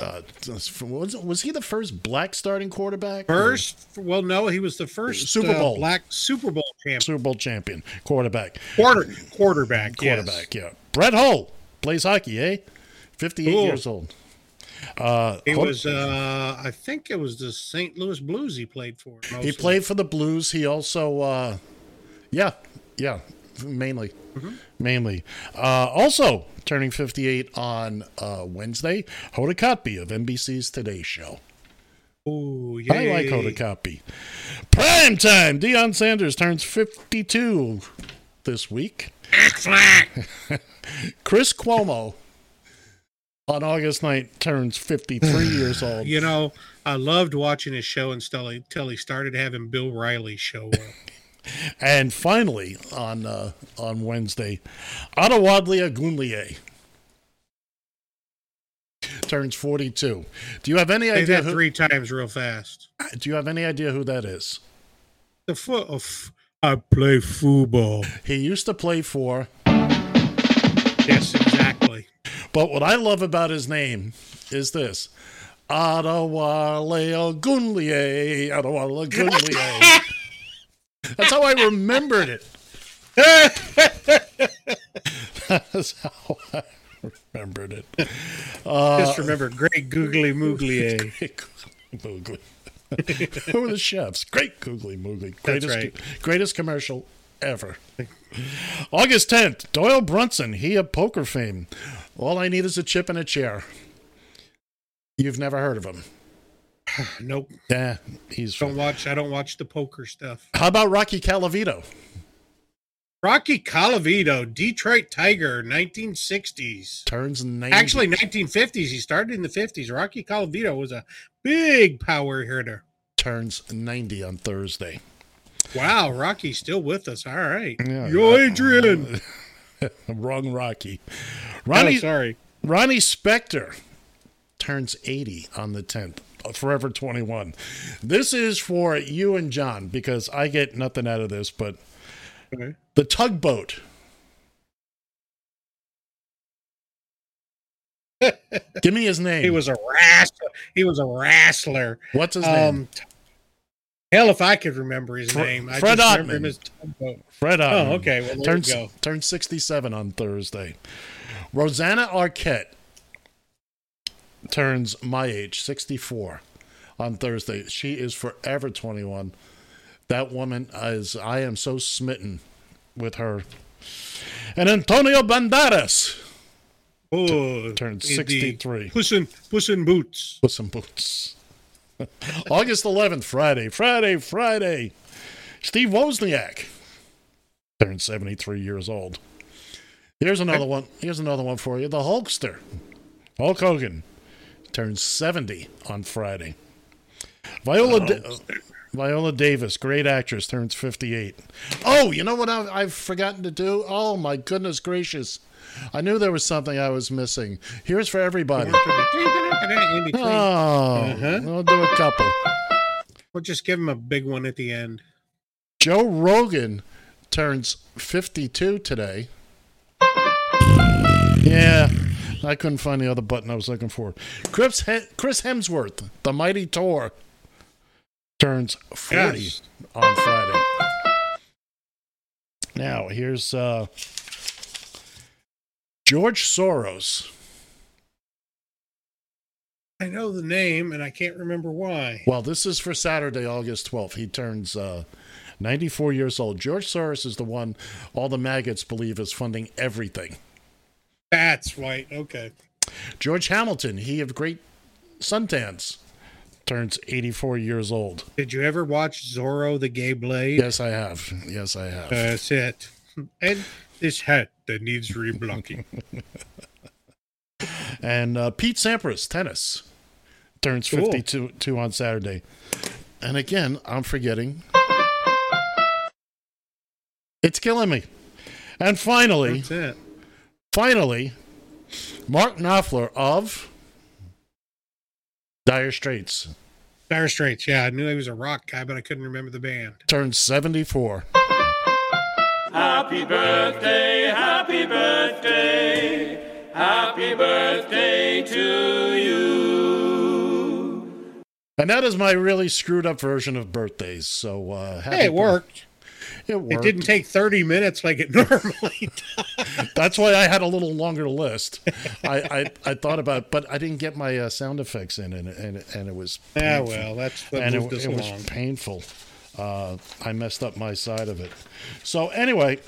Uh, uh, was, was he the first black starting quarterback? first, well, no, he was the first Super uh, Bowl. black Super Bowl champion. Super Bowl champion, quarterback. Quarter quarterback. yes. Quarterback, yeah. Brett Hull plays hockey, eh? 58 Cool. years old. Uh, He was, uh, I think it was the St. Louis Blues he played for. He played for the Blues. He also, uh, yeah, yeah, mainly, mainly. Uh, also turning 58 on uh, Wednesday, Hoda Kotb of NBC's Today Show. Oh, yeah. I like Hoda Kotb. Prime time. Deion Sanders turns 52 this week. (laughs) Chris Cuomo on August 9th turns 53 (sighs) years old. You know, I loved watching his show until he, until he started having Bill Riley show up. (laughs) And finally, on uh, on Wednesday, Ottawadlia Gunlier turns 42. Do you have any Say idea who, three times real fast. Do you have any idea who that is? The foot of I play football. He used to play for, Yes, exactly. but what I love about his name is this. Ottawadlia Gunlier, Ottawadlia Gunlier. (laughs) That's how I remembered it. (laughs) That's how I remembered it. Uh, Just remember, great googly moogly. (laughs) Moogly. (laughs) Who are the chefs? Great Googly Moogly. Greatest, right. greatest commercial ever. August 10th, Doyle Brunson, he of poker fame. All I need is a chip and a chair. You've never heard of him. (sighs) Nope. Yeah, he's. Don't watch. I don't watch the poker stuff. How about Rocky Colavito? Rocky Colavito, Detroit Tiger, 1960s. Turns 90. Actually, 1950s. He started in the 50s. Rocky Colavito was a big power hitter. turns 90 on Thursday. Wow, Rocky's still with us. All right. Yeah. Yo, Adrian. (laughs) Wrong Rocky. Oh, Ronnie, Oh, sorry. Ronnie Spector turns 80 on the 10th. Forever 21. This is for you and John because I get nothing out of this, but Okay. the tugboat. (laughs) Give me his name. He was a wrestler. He was a wrestler. What's his name? Um, t- hell, if I could remember his Fre- name, I Fred just Ottman. as Tugboat. Fred Ottman. Oh, okay. Well, you go. Turned 67 on Thursday. Rosanna Arquette turns my age, 64, on Thursday. She is forever 21. That woman is, I am so smitten with her. And Antonio Banderas Oh, turned the 63. Puss in Puss in Boots. Some boots. (laughs) August 11th, Friday. Friday, Friday. Steve Wozniak turned 73 years old. Here's another one. Here's another one for you. The Hulkster. Hulk Hogan turns 70 on Friday. Viola Da- Viola Davis, great actress, turns 58. Oh, you know what I've, I've forgotten to do? Oh, my goodness gracious. I knew there was something I was missing. Here's for everybody. Oh, Uh-huh. we'll do a couple. We'll just give him a big one at the end. Joe Rogan turns 52 today. Yeah, I couldn't find the other button I was looking for. Chris, He- Chris Hemsworth, the mighty Thor, turns 40 Yes. on Friday. Now, here's uh, George Soros. I know the name, and I can't remember why. Well, this is for Saturday, August 12th. He turns uh, 94 years old. George Soros is the one all the maggots believe is funding everything. That's right. Okay. George Hamilton, he of great suntans, turns 84 years old. Did you ever watch Zorro the Gay Blade? Yes, I have. Yes, I have. That's it. And this hat that needs reblocking. (laughs) And uh, Pete Sampras, tennis, turns Cool. 52 two on Saturday. And again, I'm forgetting. It's killing me. And finally, That's it. Finally, Mark Knopfler of Dire Straits Dire Straits. Yeah, I knew he was a rock guy, but I couldn't remember the band. turns 74. Happy birthday, happy birthday, happy birthday to you. And that is my really screwed up version of birthdays. So, uh, happy Hey, it bir- worked. (laughs) It. It didn't take 30 minutes like it (laughs) normally does. That's why I had a little longer list. I, I, I thought about, but I didn't get my uh, sound effects in, and and and it was Ah, painful. well, that's and it, it was painful. Uh, I messed up my side of it. So anyway,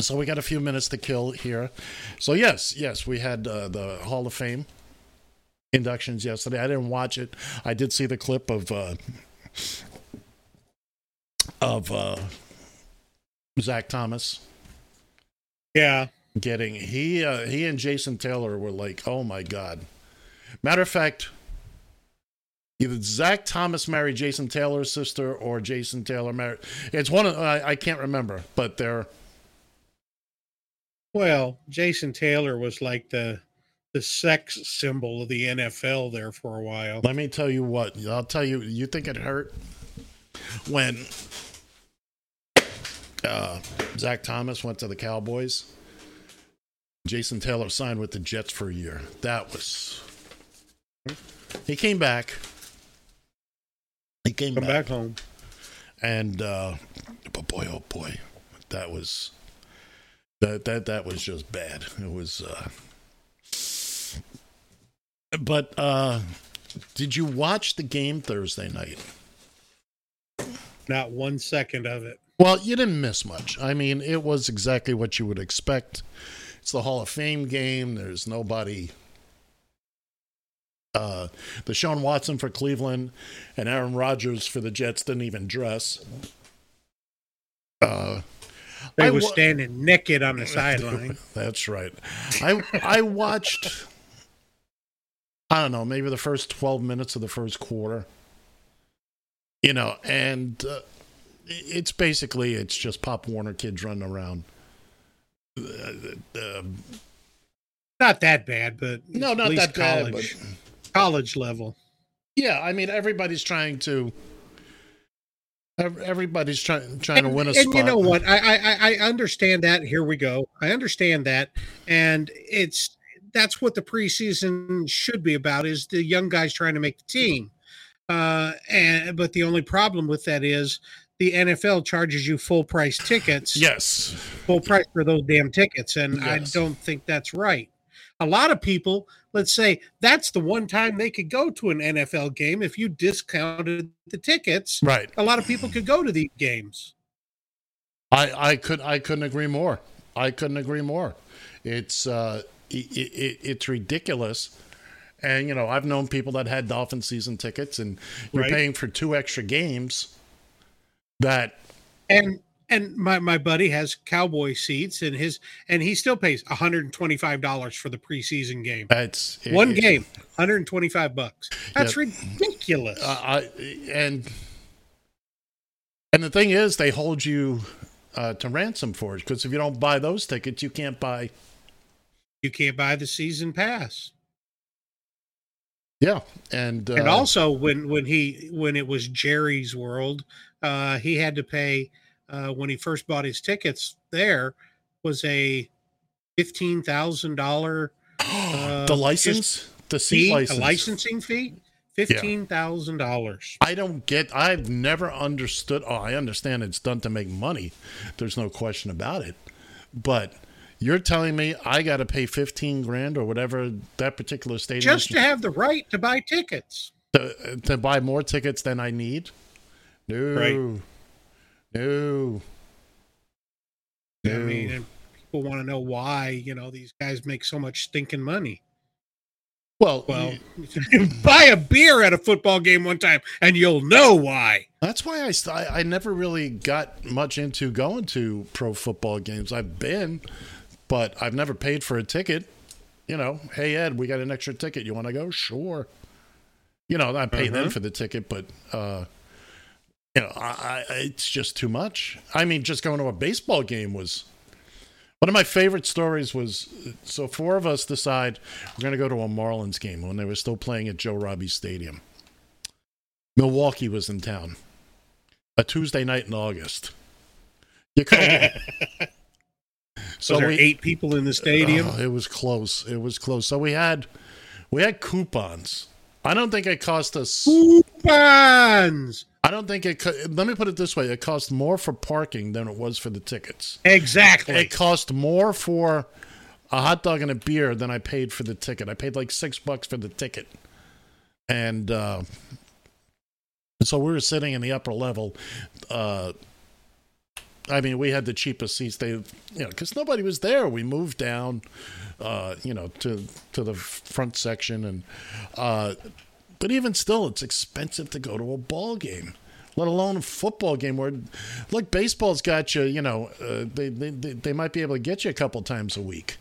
so we got a few minutes to kill here. So yes, yes, we had uh, the Hall of Fame inductions yesterday. I didn't watch it. I did see the clip of uh, of uh, Zach Thomas Yeah. getting he uh, he and Jason Taylor were like, oh my god. Matter of fact, either Zach Thomas married Jason Taylor's sister or Jason Taylor married. It's one of I, I can't remember, but they're Well, Jason Taylor was like the the sex symbol of the NFL there for a while. Let me tell you what. I'll tell you. You think it hurt when uh, Zach Thomas went to the Cowboys? Jason Taylor signed with the Jets for a year. That was. He came back. He came back. back home. and uh, but boy, oh boy, that was that that that was just bad. It was. Uh, but uh, did you watch the game Thursday night? Not one second of it. Well, you didn't miss much. I mean, it was exactly what you would expect. It's the Hall of Fame game. There's nobody. Uh, Deshaun Watson for Cleveland and Aaron Rodgers for the Jets didn't even dress. Uh, They I was wa- standing naked on the sideline. (laughs) That's right. I I watched. I don't know, maybe the first twelve minutes of the first quarter. You know, and uh, it's basically it's just Pop Warner kids running around. uh, Not that bad, but No, not that bad, college, college level. yeah, I mean, everybody's trying to. ev- Everybody's trying trying to win a and spot. you know what? I I- I understand that. Here we go. I understand that, and it's that's what the preseason should be about: is the young guys trying to make the team. Uh, and but the only problem with that is the NFL charges you full price tickets. Yes, full price for those damn tickets, and I don't think that's right. A lot of people, let's say, that's the one time they could go to an NFL game if you discounted the tickets. Right. A lot of people could go to these games. I I could I couldn't agree more. I couldn't agree more. It's uh it, it, it's ridiculous. And you know, I've known people that had Dolphin season tickets and you're Right. paying for two extra games that And and my, my buddy has cowboy seats and his and he still pays $125 for the preseason game. that's One it- game, 125 bucks. That's Yeah. ridiculous. Uh, I and and the thing is, they hold you uh, to ransom for it because if you don't buy those tickets, you can't buy. you can't buy the season pass. Yeah, and uh, and also when when he when it was Jerry's World, uh, he had to pay uh, when he first bought his tickets. There was a fifteen thousand dollar (gasps) uh, the license, the seat fee, license, a licensing fee, fifteen thousand dollars. I don't get. I've never understood. Oh, I understand it's done to make money. There's no question about it. But you're telling me I got to pay fifteen grand or whatever that particular stadium Just to have the right to buy tickets. to, to buy more tickets than I need? No, Right. no, I mean, and people want to know why you know these guys make so much stinking money. Well, Well, (laughs) buy a beer at a football game one time, and you'll know why. That's why I, st- I I never really got much into going to pro football games. I've been, but I've never paid for a ticket. You know, hey Ed, we got an extra ticket. You want to go? Sure. You know, I pay them Mhm. for the ticket, but uh, you know, I, I it's just too much. I mean, just going to a baseball game was one of my favorite stories. Was so four of us decide we're going to go to a Marlins game when they were still playing at Joe Robbie Stadium. Milwaukee was in town. A Tuesday night in August. You couldn't. (laughs) So there eight people in the stadium. Oh, it was close. It was close. So we had we had coupons. I don't think it cost us. Coupons. I don't think it. co- Let me put it this way: it cost more for parking than it was for the tickets. Exactly. It cost more for a hot dog and a beer than I paid for the ticket. I paid like six bucks for the ticket, and uh, so we were sitting in the upper level. Uh, I mean, we had the cheapest seats. They, you know, because nobody was there. We moved down, uh, you know, to to the front section, and uh, but even still, it's expensive to go to a ball game, let alone a football game. Where, look, baseball's got you. You know, uh, they, they they might be able to get you a couple times a week.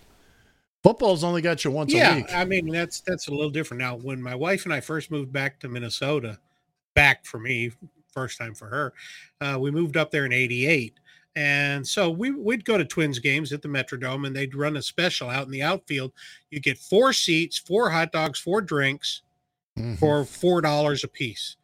Football's only got you once a week. yeah. I mean that's that's a little different now. When my wife and I first moved back to Minnesota, back for me, first time for her, uh, we moved up there in '88, and so we we'd go to Twins games at the Metrodome, and they'd run a special out in the outfield. You get four seats, four hot dogs, four drinks Mhm. for four dollars a piece.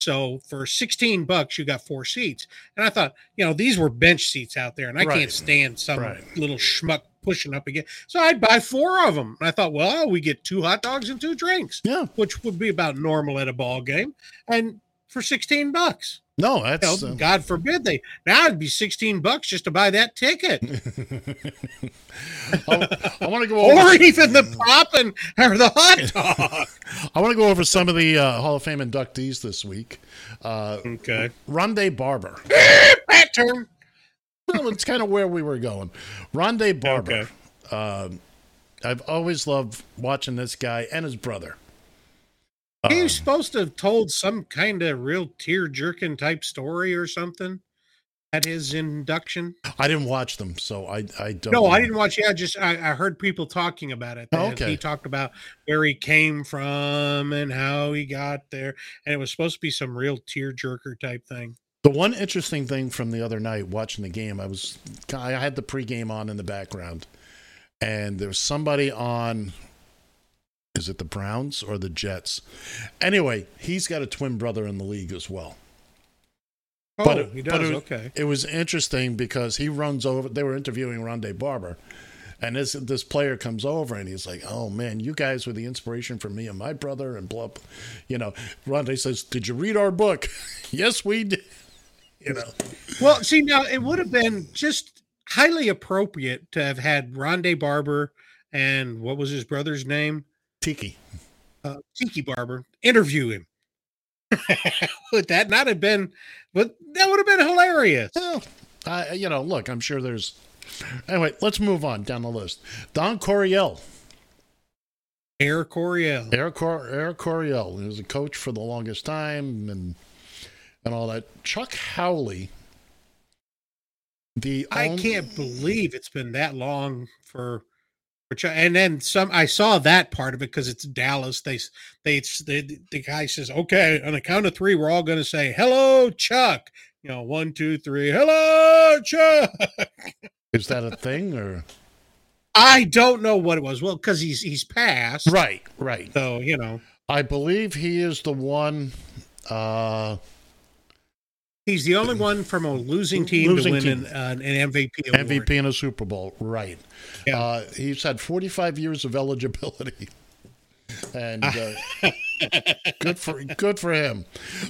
So for 16 bucks, you got four seats. And I thought, you know, these were bench seats out there, and I Right. can't stand some Right. little schmuck pushing up again. So I'd buy four of them. And I thought, well, we get two hot dogs and two drinks, Yeah. which would be about normal at a ball game. And for 16 bucks. No, You know, that's uh, God forbid they now it'd be 16 bucks just to buy that ticket. (laughs) I, want to go (laughs) over. or even the pop and or the hot (laughs) dog. I want to go over some of the uh, Hall of Fame inductees this week. Uh, okay. Rondé Barber. that term. well, it's kind of where we were going. Rondé Barber. Okay. Um, I've always loved watching this guy and his brother. He Um, was supposed to have told some kind of real tear jerking type story or something at his induction. I didn't watch them, so I I don't. No, I didn't watch. Yeah, just I, I heard people talking about it. Oh, okay. He talked about where he came from and how he got there, and it was supposed to be some real tear jerker type thing. The one interesting thing from the other night watching the game, I was I had the pregame on in the background, and there was somebody on. Is it the Browns or the Jets? Anyway, he's got a twin brother in the league as well. Oh, But it- he but does. it- okay. It was interesting because he runs over. They were interviewing Rondé Barber, and this this player comes over and he's like, "Oh man, you guys were the inspiration for me and my brother." And blah, blah. you know. Rondé says, "Did you read our book?" (laughs) yes, we did. You know. Well, see, now it would have been just highly appropriate to have had Rondé Barber and what was his brother's name? Tiki. Uh, Tiki Barber interview him. (laughs) would that not have been? But that would have been hilarious. Well, I, you know, look, I'm sure there's. Anyway, let's move on down the list. Don Coryell. Air Coryell. Eric, Cor- Eric Coryell. He was a coach for the longest time and and all that. Chuck Howley. The I on- can't believe it's been that long for. Chuck. And then some. I saw that part of it because it's Dallas. They they the, the guy says, "Okay, on the count of three, we're all going to say hello, Chuck." You know, one, two, three. Hello, Chuck. Is that a thing or? I don't know what it was. Well, because he's he's passed, Right, right. so you know I believe he is the one. Uh, he's the only one from a losing team Losing to win team. An, uh, an MVP award. MVP in a Super Bowl, right? Yeah. Uh, he's had 45 years of eligibility, (laughs) and uh, (laughs) good for good for him.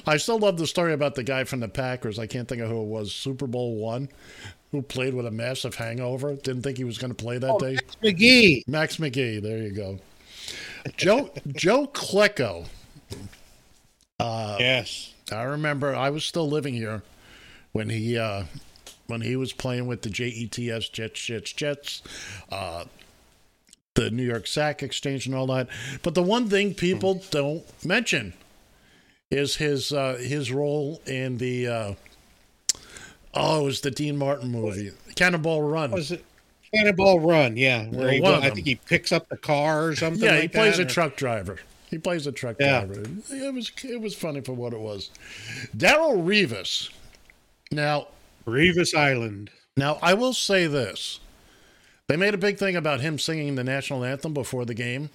I still love the story about the guy from the Packers. I can't think of who it was. Super Bowl one, who played with a massive hangover. Didn't think he was going to play that Oh, day. Max McGee. Max McGee. There you go. Joe Joe Klecko. Uh, Yes. I remember I was still living here when he uh, when he was playing with the JETS Jets Jets Jets, uh, the New York Sack Exchange and all that. But the one thing people don't mention is his uh, his role in the uh, oh, it was the Dean Martin movie, Cannonball Run. Was it Cannonball Run? Yeah, where he I think he picks up the car or something. yeah, like he plays that, a or- truck driver. He plays a truck Yeah. driver. It was it was funny for what it was. Darrelle Revis. Now Revis Island. Now, I will say this. They made a big thing about him singing the national anthem before the game.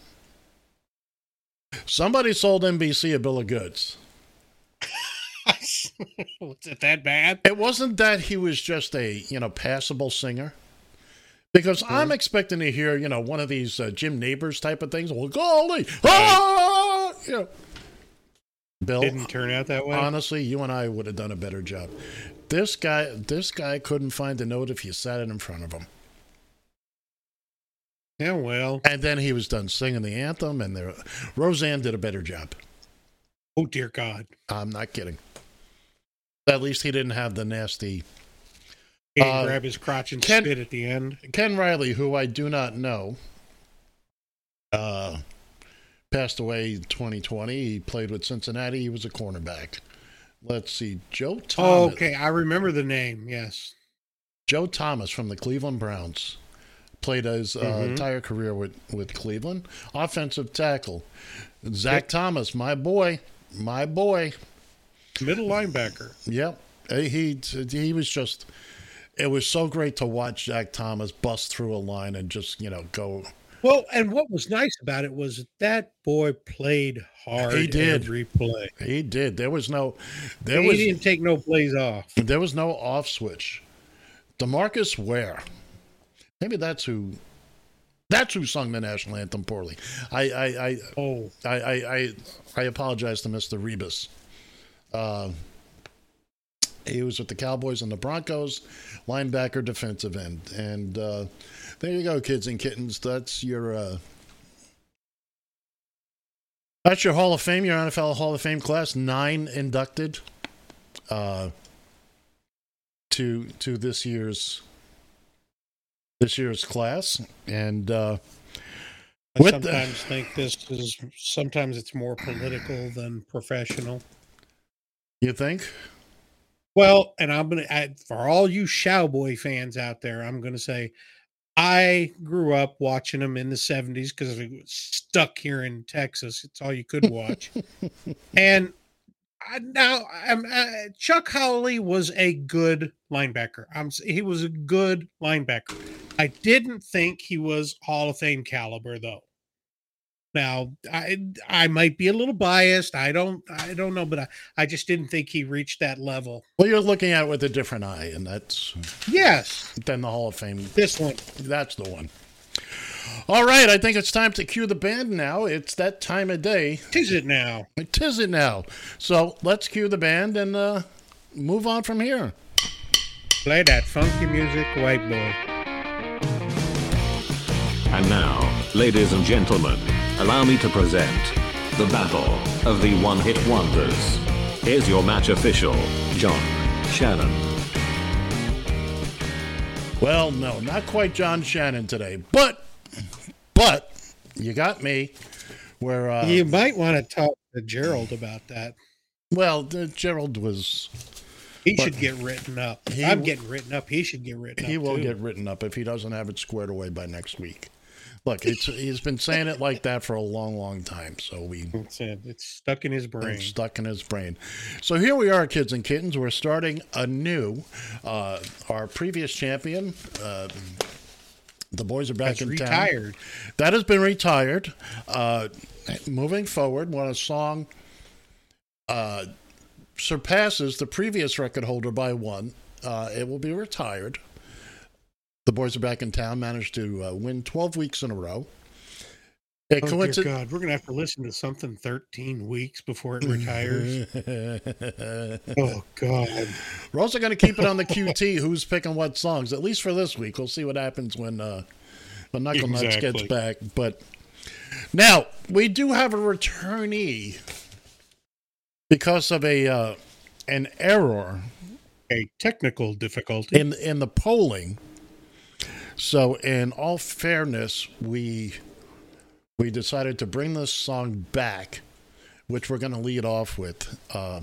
Somebody sold NBC a bill of goods. (laughs) Was it that bad? It wasn't that he was just a, you know, passable singer. Because I'm expecting to hear, you know, one of these uh, Jim Nabors type of things. Well, golly, ah! you know. Bill, Didn't turn out that way. honestly, you and I would have done a better job. This guy, this guy couldn't find a note if you sat it in front of him. yeah, well. And then he was done singing the anthem, and there, Roseanne did a better job. Oh dear God. I'm not kidding. At least he didn't have the nasty Didn't Uh, grab his crotch and Ken- spit at the end. Ken Riley, who I do not know. Uh, passed away in 2020. He played with Cincinnati. He was a cornerback. Let's see, Joe Thomas. Oh, okay. I remember the name. Yes. Joe Thomas from the Cleveland Browns played his uh, Mhm. entire career with, with Cleveland. Offensive tackle. Zach Thomas, my boy, my boy. Middle linebacker. Yep. He he was just. It was so great to watch Jack Thomas bust through a line and just you know go. Well, and what was nice about it was that boy played hard. He did. every play. He did. There was no. There he was didn't take no plays off. there was no off switch. Demarcus Ware. Maybe that's who. That's who sung the national anthem poorly. I I I Oh, I I, I, I apologize to Mister Revis. Uh, he was with the Cowboys and the Broncos, linebacker, defensive end, and uh, there you go, kids and kittens. That's your uh, that's your Hall of Fame, your NFL Hall of Fame class. Nine inducted uh, to to this year's this year's class, and uh, I the- sometimes think this is sometimes it's more political than professional. you think Well, and I'm gonna I, for all you Cowboy fans out there, I'm gonna say I grew up watching them in the 70s because we was stuck here in Texas. It's all you could watch. and I, now um, uh, Chuck Howley was a good linebacker. I'm he was a good linebacker. I didn't think he was Hall of Fame caliber though. Now I I might be a little biased. I don't I don't know, but I, I just didn't think he reached that level. Well, you're looking at it with a different eye, and that's Yes, then the Hall of Fame. this one. That's the one. All right, I think it's time to cue the band now. It's that time of day. Tis it now. Tis it now. So let's cue the band and uh, move on from here. Play that funky music, white boy. And now, ladies and gentlemen, allow me to present the Battle of the One Hit Wonders. Here's your match official, John Shannon. Well, no, not quite John Shannon today, but but you got me. Where uh, you might want to talk to Gerald about that. well, the, Gerald was He But- should get written up. He I'm getting written up. He should get written up. he will too. get written up if he doesn't have it squared away by next week. Look, it's he's been saying it like that for a long, long time. So we (laughs) It's, uh, it's stuck in his brain. It's stuck in his brain. So here we are, kids and kittens. We're starting anew. Uh, our previous champion, uh, the boys are back Has in retired. town. That has been retired. Uh, moving forward, when a song uh, surpasses the previous record holder by one, uh, it will be retired. The boys are back in town. Managed to uh, win 12 weeks in a row. It Oh, dear God, we're gonna have to listen to something 13 weeks before it retires. (laughs) oh God, We're also going to keep it on the QT. Who's picking what songs? At least for this week. We'll see what happens when uh, when Knuckle Nuts gets back. But now we do have a returnee because of a uh, an error a technical difficulty. in in the polling. So, in all fairness, we we decided to bring this song back, which we're going to lead off with uh,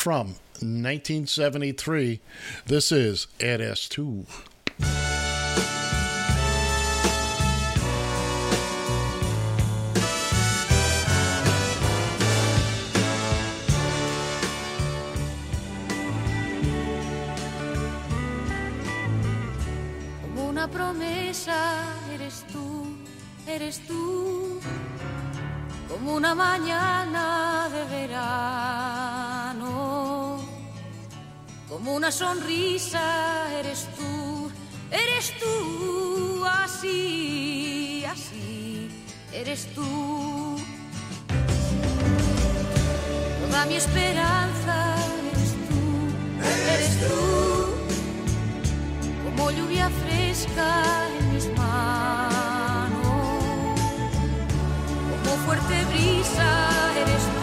from 1973. This is Eres Tú. Eres tú, eres tú. Como una mañana de verano. Como una sonrisa eres tú, eres tú. Así, así, eres tú. Toda mi esperanza eres tú, eres tú como lluvia fresca en mis manos, como fuerte brisa eres tú,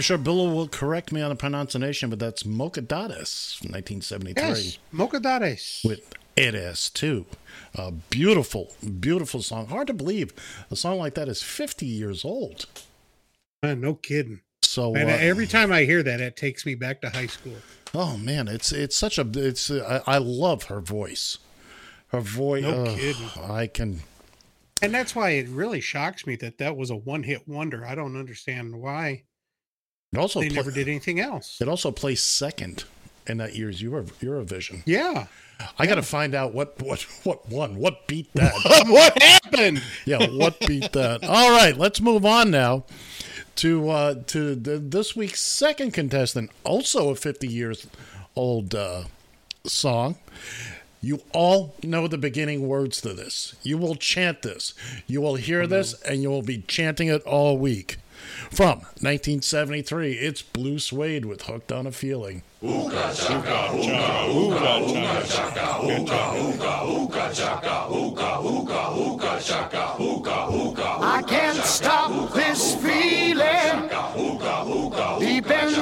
I'm sure Bill will correct me on the pronunciation, but that's Mokadatis, 1973. Yes, Mokadares. With It Is Too. A beautiful, beautiful song. Hard to believe a song like that is 50 years old. Uh, no kidding. So And uh, every time I hear that, it takes me back to high school. Oh man, it's it's such a it's uh, I, I love her voice. Her voice. No uh, kidding. I can. And that's why it really shocks me that that was a one-hit wonder. I don't understand why It also they never did anything else. It also placed second in that year's Euro, Eurovision. Yeah. I got to find out what what what won, what beat that. (laughs) what happened? yeah, what beat that? All right, let's move on now to uh, to the, this week's second contestant, also a 50 years old uh, song. You all know the beginning words to this. You will chant this. You will hear this, and you will be chanting it all week. From 1973, it's Blue Swede with Hooked on a Feeling. I can't stop this feeling deep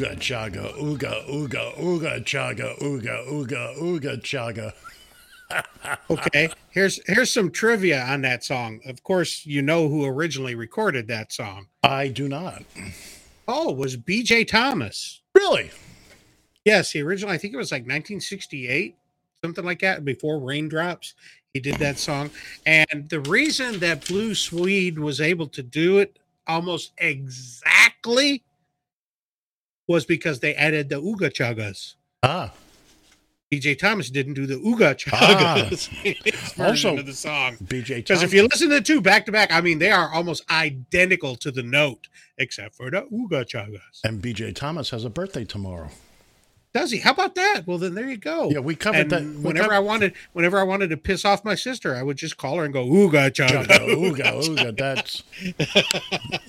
Ooga chaga, ooga, ooga, ooga chaga, ooga, ooga, ooga chaga. (laughs) Okay, here's here's some trivia on that song. Of course, you know who originally recorded that song. I do not. Oh, it was B.J. Thomas. Really? Yes, he originally I think it was like 1968, something like that. Before Raindrops, he did that song. And the reason that Blue Swede was able to do it almost exactly was because they added the Ooga Chagas. Ah. BJ Thomas didn't do the Ooga Ah. (laughs) Chagas. Version Also, of the song. BJ Because if you listen to the two back to back, I mean, they are almost identical to the note, except for the Ooga Chagas. And BJ Thomas has a birthday tomorrow. Does he? How about that? Well, then there you go. Yeah, we covered And that- we Whenever covered- I wanted, whenever I wanted to piss off my sister, I would just call her and go Ooga Chaga. Chaga, ooga, ooga. That's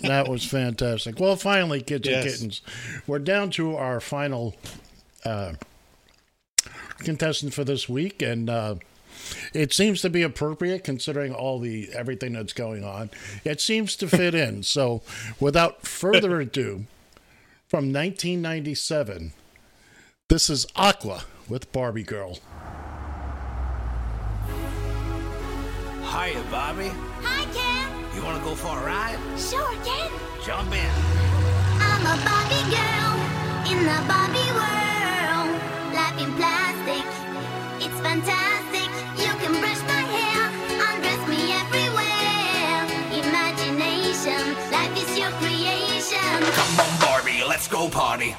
that was fantastic. Well, finally, kids and kittens, we're down to our final uh, contestant for this week, and uh, it seems to be appropriate considering all the everything that's going on. It seems to fit in. So, without further (laughs) ado, from 1997, this is Aqua with Barbie Girl. Hiya, Barbie. Hi, Ken. You want to go for a ride? Sure, Ken. Jump in. I'm a Barbie girl in the Barbie world. Life in plastic, it's fantastic. You can brush my hair, undress me everywhere. Imagination, life is your creation. Come on, Barbie, let's go party.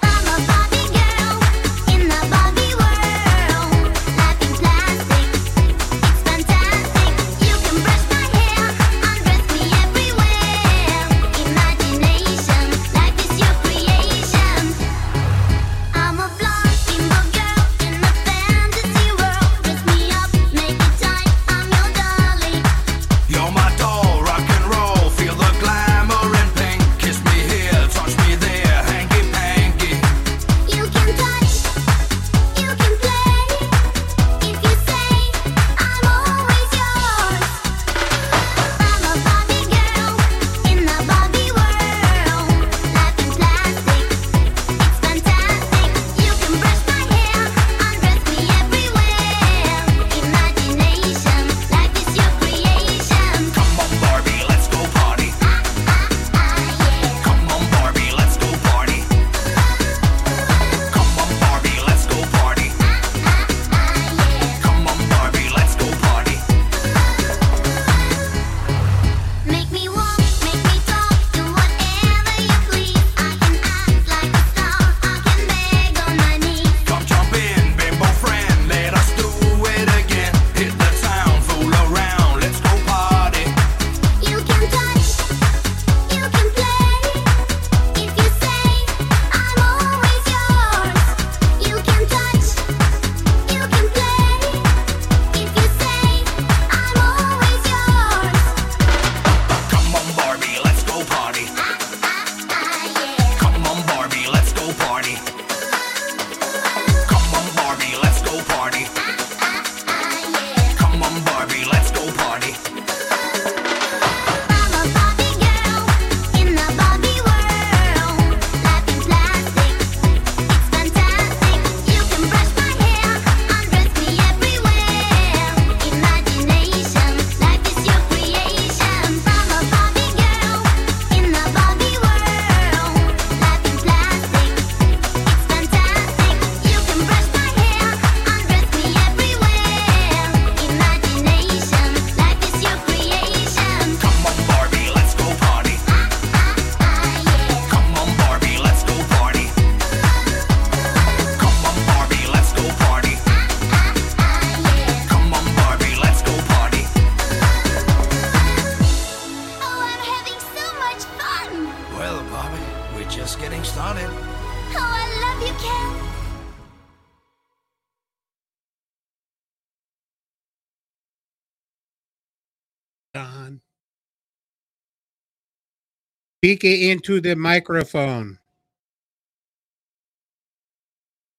Speak into the microphone.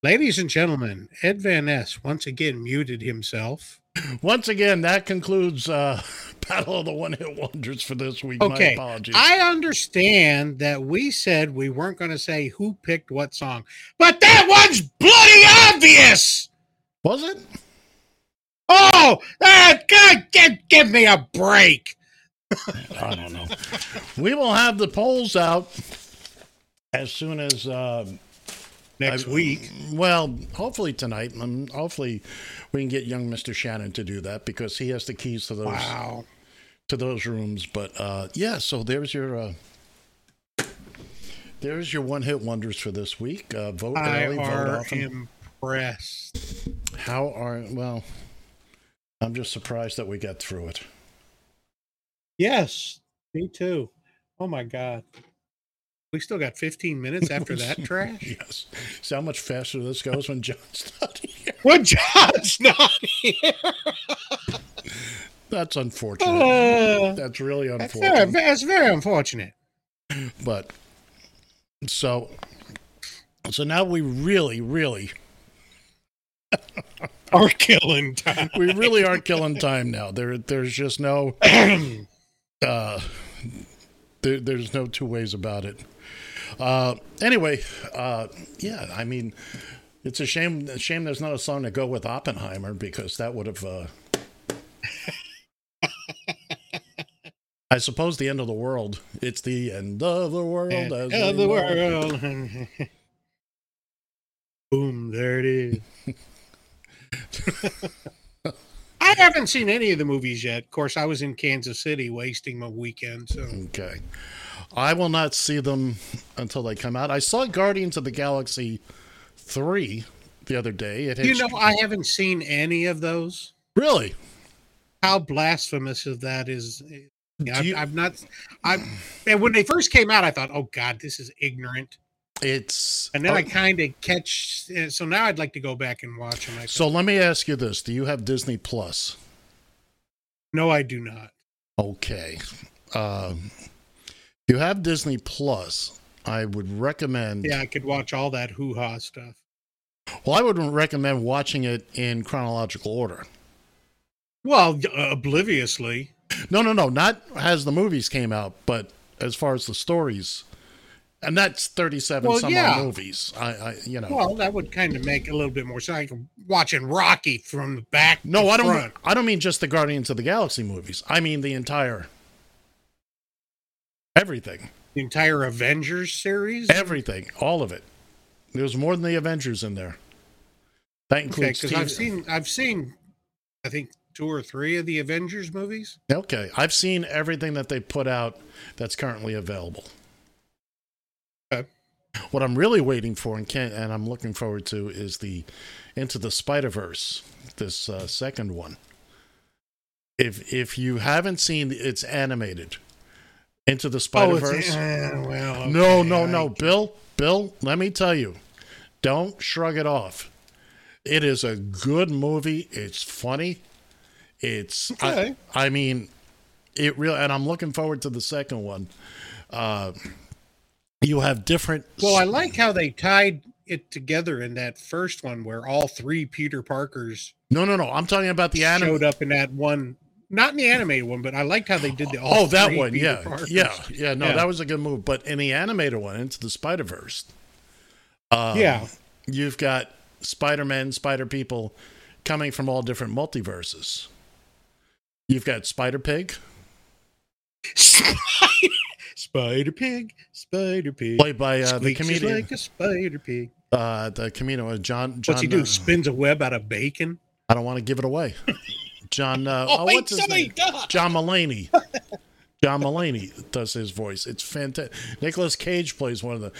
Ladies and gentlemen, Ed Van Ness once again muted himself. (clears throat) Once again, that concludes uh, (laughs) Battle of the One Hit Wonders for this week. My Okay, apologies. I understand that we said we weren't going to say who picked what song, but that one's bloody obvious. Was it? Oh, ah, God, give, give me a break. I don't know. we will have the polls out as soon as uh, Next week. Well, hopefully tonight. Um, hopefully, we can get young Mister Shannon to do that because he has the keys to those Wow. to those rooms. But uh, yeah, so there's your uh, there's your one hit wonders for this week. Uh, vote I early, vote often. impressed. How are well? I'm just surprised that we got through it. Yes, me too. Oh my God. We still got 15 minutes after that (laughs) trash? yes. See how much faster this goes when John's (laughs) not here. When John's not here. (laughs) That's unfortunate. Uh, That's really That's unfortunate. very, that's very unfortunate. But so so now we really, really are killing time. we really are killing time now. There, there's just no, (clears throat) uh, there, there's no two ways about it. Uh, anyway, uh, yeah, I mean, it's a shame, a shame there's not a song to go with Oppenheimer because that would have. Uh, (laughs) I suppose the end of the world. It's the end of the world. End as of the it. world. (laughs) Boom, there it is. (laughs) I haven't seen any of the movies yet. Of course, I was in Kansas City wasting my weekend. So Okay. I will not see them until they come out. I saw Guardians of the Galaxy 3 the other day. It you know, I haven't seen any of those. Really? How blasphemous of that is. I've, you- I've not. I and when they first came out, I thought, "Oh God, this is ignorant." It's And then I kind of catch. uh, So now I'd like to go back and watch them. So let me ask you this: Do you have Disney Plus? no, I do not. Okay. Um, if you have Disney Plus, I would recommend. Yeah, I could watch all that hoo ha stuff. Well, I would recommend watching it in chronological order. Well, uh, obliviously. No, no, no, not as the movies came out, but as far as the stories, and that's thirty-seven Well, some yeah. odd movies. I, I, you know. Well, that would kind of make a little bit more sense. Watching Rocky from the back. no, I don't. front. I don't mean just the Guardians of the Galaxy movies. I mean the entire, everything, The entire Avengers series. everything, all of it. There's more than the Avengers in there. That Okay, includes. because I've seen, I've seen, I think two or three of the Avengers movies. Okay, I've seen everything that they put out that's currently available. Okay. What I'm really waiting for and can and I'm looking forward to is the Into the Spider Verse, this uh, second one. If if you haven't seen, it's animated. Into the Spider Oh, it's- Verse. eh, well, no, no, I- no, Bill, Bill. Let me tell you, don't shrug it off. It is a good movie. It's funny. It's Okay. I, I mean, it real, and I'm looking forward to the second one. Uh, you have different. Well, I like how they tied it together in that first one where all three Peter Parkers No, no, no. I'm talking about the anime. showed up in that one. Not in the animated one, but I liked how they did the. all Oh, that one, Peter yeah, Parkers. yeah, yeah. No, Yeah. that was a good move. But in the animated one, Into the Spider Verse, uh, Yeah. you've got Spider Man, Spider People coming from all different multiverses. You've got Spider Pig, (laughs) (laughs) Spider Pig, Spider Pig, played by uh, the comedian, like a Spider Pig. uh, the comedian uh, John. John What's he do? uh, Spins a web out of bacon. I don't want to give it away. John. Uh, (laughs) Oh, oh, what's his name? John Mulaney. John Mulaney does his voice. It's fantastic. Nicolas Cage plays one of the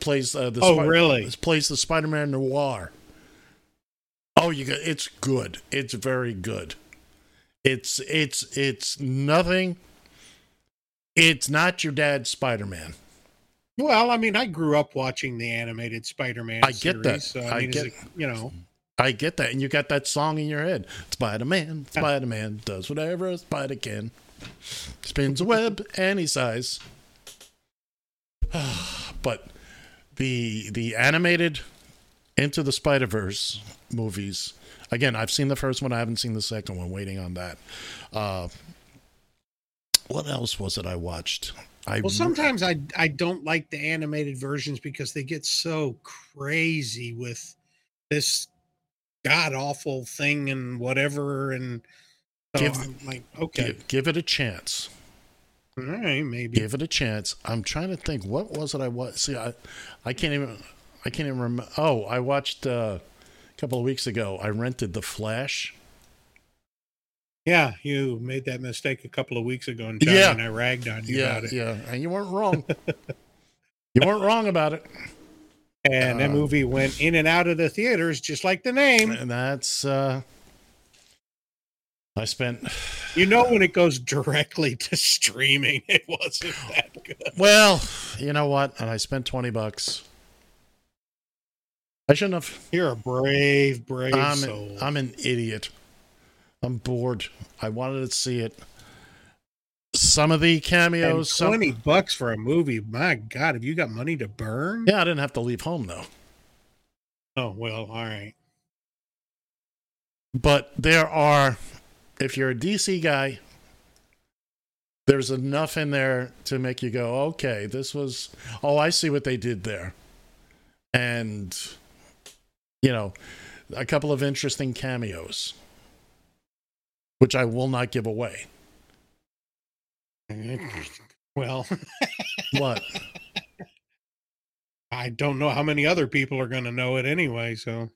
plays uh, the. Oh, really? Plays the Spider-Man noir. Oh, you got it's good. It's very good. It's it's it's nothing. It's not your dad's Spider-Man. Well, I mean, I grew up watching the animated Spider-Man. I get that. So, I I mean, get- get, you know, I get that, and you got that song in your head. Spider-Man, Spider-Man does whatever a spider can. Spins a web (laughs) any size. (sighs) but the the animated Into the Spider Verse movies. Again, I've seen the first one. I haven't seen the second one. Waiting on that. Uh, what else was it I watched? I well, sometimes I I don't like the animated versions because they get so crazy with this god awful thing and whatever, and so Give- I'm like, okay, give, give it a chance. all right, maybe. Give it a chance. I'm trying to think. What was it I watched? See, I, I can't even. I can't even remember. Oh, I watched uh, a couple of weeks ago. I rented The Flash. Yeah, you made that mistake a couple of weeks ago, and John Yeah. and I ragged on you Yeah, about it. yeah, and you weren't wrong. (laughs) you weren't wrong about it. And that Uh, movie went in and out of the theaters, just like the name. And that's. uh I spent. (sighs) You know, when it goes directly (laughs) to streaming, it wasn't that good. Well, you know what? And I spent twenty bucks. I shouldn't have. You're a brave, brave I'm, soul. I'm an idiot. I'm bored. I wanted to see it. Some of the And cameos. some- twenty bucks for a movie. My God, have you got money to burn? Yeah, I didn't have to leave home though. Oh well, all right. But there are, if you're a DC guy, there's enough in there to make you go, okay, this was, oh, I see what they did there. And, you know, a couple of interesting cameos, which I will not give away. Well, What? I don't know how many other people are going to know it anyway. So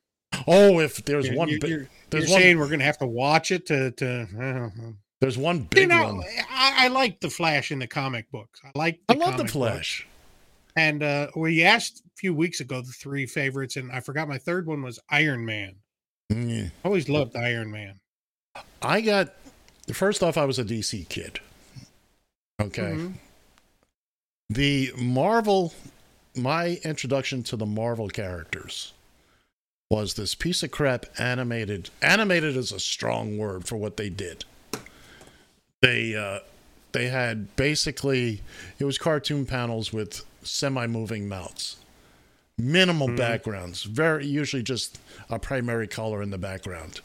Oh, if there's You're- one, you're, you're, there's one, saying we're going to have to watch it to to. I don't know. there's one big You know, one. I, I like the Flash in the comic books. I like. I love the comic books. Flash. And uh, we asked a few weeks ago the three favorites, and I forgot my third one was Iron Man. Mm. I always loved Iron Man. I got first off, I was a DC kid. Okay. Mhm. The Marvel, my introduction to the Marvel characters was this piece of crap animated. Animated is a strong word for what they did. They uh, they had basically it was cartoon panels with semi-moving mouths, minimal Mhm. backgrounds, very usually just a primary color in the background.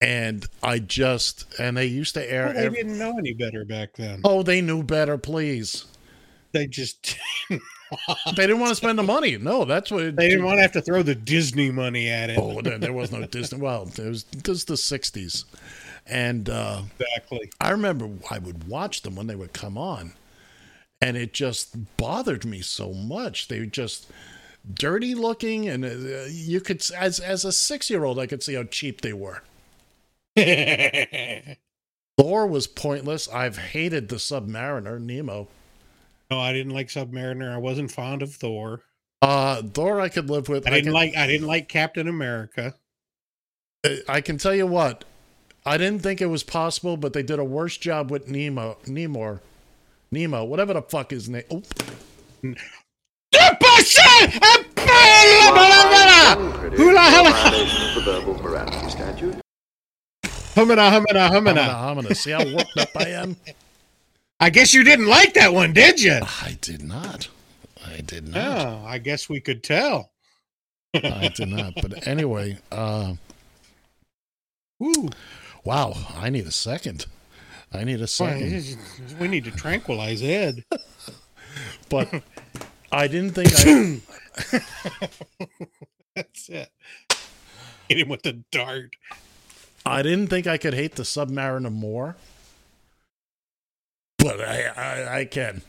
And I just and they used to air. Well, they ev- didn't know any better back then. oh, they knew better. Please, They just (laughs) they didn't want to spend the money. No, that's what it, they didn't want to have to throw the Disney money at it. Oh, there, there was no Disney. (laughs) Well, it was just the '60s, and uh, Exactly. I remember I would watch them when they would come on, and it just bothered me so much. They were just dirty looking, and uh, you could, as as a six year old, I could see how cheap they were. (laughs) Thor was pointless. I've hated the Submariner, Nemo. No, I didn't like Submariner. I wasn't fond of Thor. Uh, Thor, I could live with. I didn't can- like. I didn't like Captain America. I can tell you what, I didn't think it was possible, but they did a worse job with Nemo, Nemor, Nemo, whatever the fuck his name. Oh, Hula hula. Humana, ah, humana, ah, humana. Humana, ah. humana. See how worked up I am? I guess you didn't like that one, did you? I did not. I did not. Oh, I guess we could tell. I did not. But anyway, uh, Ooh, wow, I need a second. I need a second. we need to tranquilize Ed. (laughs) But I didn't think I. (laughs) That's it. Hit him with the dart. I didn't think I could hate the Submariner more. But I, I, I can.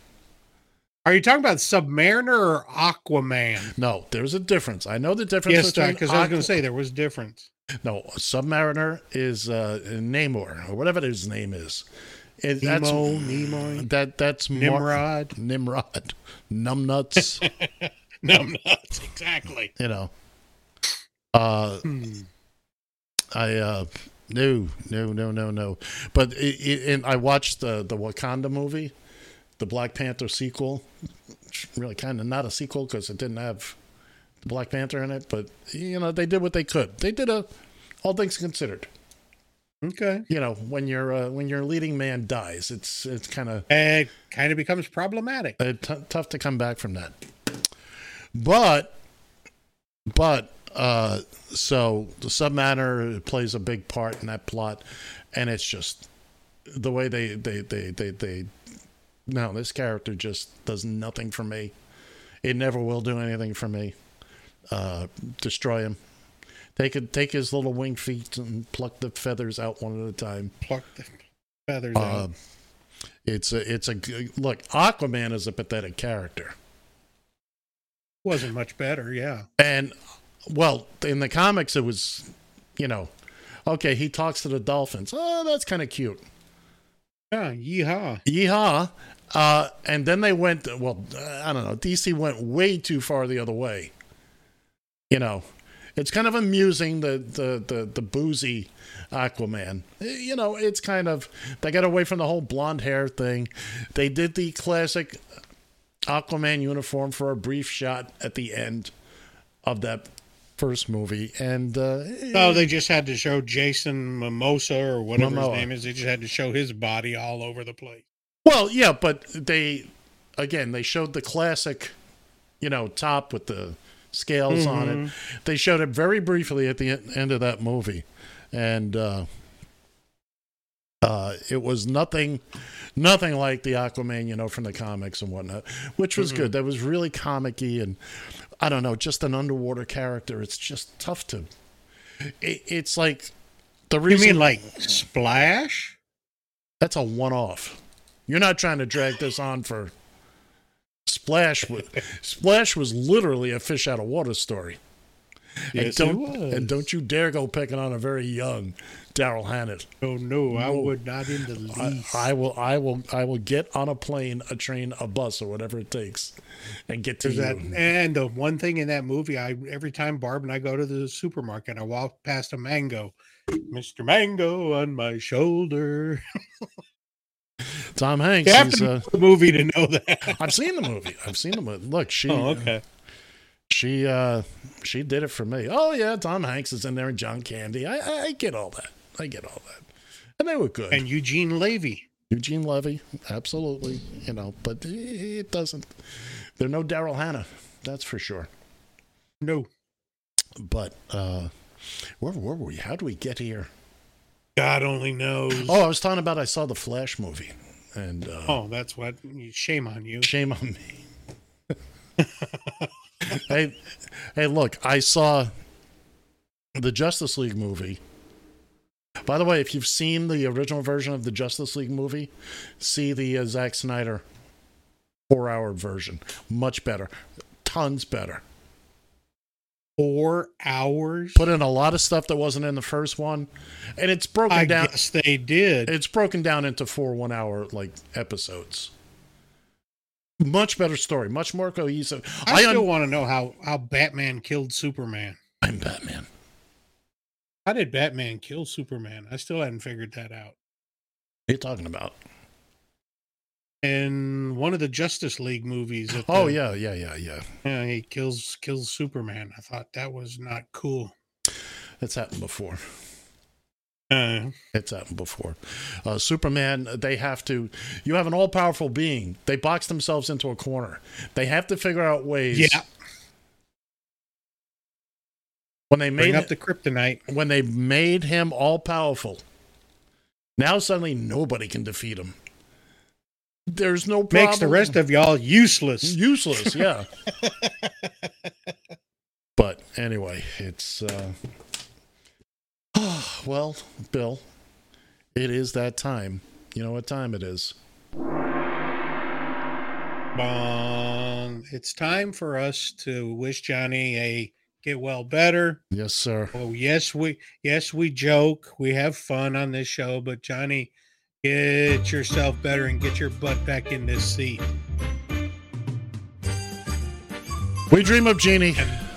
Are you talking about Submariner or Aquaman? No, there's a difference. I know the difference Yes, because I was going to say there was difference. No, Submariner is uh, Namor or whatever his name is. It, that's Nemo, that that's Nimrod. Nimrod, numbnuts. (laughs) Numbnuts, exactly. you know. Uh, Hmm. I uh, no, no, no, no, no. But it, it, and I watched the the Wakanda movie, the Black Panther sequel. Really kind of not a sequel because it didn't have the Black Panther in it, but you know they did what they could. They did a all things considered. Okay. You know when your uh, when your leading man dies, it's it's kind of It kind of becomes problematic. uh, t- tough to come back from that. But, but, uh, so the Submariner plays a big part in that plot, and it's just the way they they they they they. No, this character just does nothing for me. It never will do anything for me. Uh, destroy him. Take it. Take his little wing feet and pluck the feathers out one at a time. Pluck the feathers Uh, out. it's a it's a look. Aquaman is a pathetic character. Wasn't much better, yeah. And well, in the comics, it was, you know, okay, he talks to the dolphins. Oh, that's kind of cute. Yeah, yeehaw. Yeehaw. Uh, and then they went, well, I don't know, DC went way too far the other way. You know, it's kind of amusing, the, the, the, the boozy Aquaman. You know, it's kind of, they got away from the whole blonde hair thing. They did the classic Aquaman uniform for a brief shot at the end of that first movie. And, uh, Oh, they just had to show Jason Mimosa or whatever Momoa. his name is. They just had to show his body all over the place. Well, yeah, but they again they showed the classic, you know, top with the scales on Mhm. it. They showed it very briefly at the end of that movie, and uh, uh, it was nothing, nothing like the Aquaman, you know, from the comics and whatnot, which was Mhm. good. That was really comic-y and I don't know, just an underwater character. It's just tough to. It, it's like the reason. You mean like Splash? That's a one-off. You're not trying to drag this on for. Splash was Splash was literally a fish out of water story. and Yes, it don't was. and don't you dare go picking on a very young Daryl Hannah. Oh no, I would not in the least. I, I will I will I will get on a plane, a train, a bus, or whatever it takes, and get to you. that, and the one thing in that movie, I every time Barb and I go to the supermarket, I walk past a mango, Mr. Mango on my shoulder. (laughs) Tom Hanks. You have he's, to uh, the movie to know that. (laughs) I've seen the movie. I've seen the movie. Look, she. Oh, okay. She uh she did it for me. Oh yeah, Tom Hanks is in there and John Candy. I I, I get all that. I get all that. And they were good. And Eugene Levy. Eugene Levy, absolutely. You know, but it doesn't. They're no Daryl Hannah, that's for sure. No. But uh where were we? How do we get here? God only knows. Oh, I was talking about I saw the Flash movie, and uh, Oh, that's what. Shame on you. Shame on me. (laughs) hey, hey, look, I saw the Justice League movie. By the way, if you've seen the original version of the Justice League movie, see the uh, Zack Snyder four-hour version. Much better, tons better. Four hours. Put in a lot of stuff that wasn't in the first one, and it's broken I down. guess they did. It's broken down into four one-hour like episodes. Much better story, much more cohesive. I, still un- want to know how how Batman killed Superman. I'm Batman. How did Batman kill Superman? I still hadn't figured that out. What are you talking about? In one of the Justice League movies. Oh the- yeah, yeah, yeah, yeah. yeah, he kills kills Superman. I thought that was not cool. It's happened before. Uh, It's happened before. Uh, Superman, they have to. You have an all-powerful being. They box themselves into a corner. They have to figure out ways. yeah, When they bring made up the kryptonite. when they made him all-powerful, now suddenly nobody can defeat him. There's no problem. Makes the rest of y'all useless. useless. Yeah. (laughs) but anyway, it's uh (sighs) well, Bill, it is that time. You know what time it is. Um, it's time for us to wish Johnny a get well better. Yes, sir. Oh yes, we yes we joke, we have fun on this show, but Johnny, get yourself better and get your butt back in this seat. We dream of Jeannie. And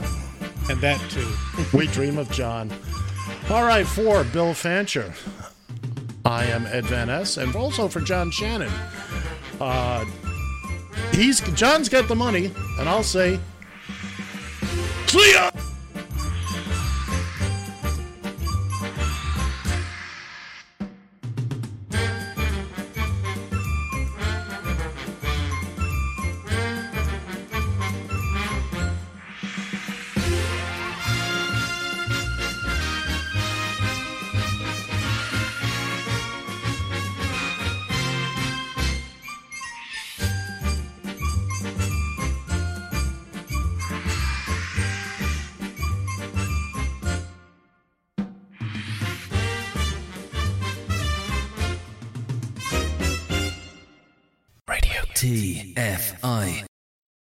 and that too. (laughs) we dream of John. All right, for Bill Fancher, I am Ed Van Ness, and also for John Shannon. Uh, he's John's got the money, and I'll say, see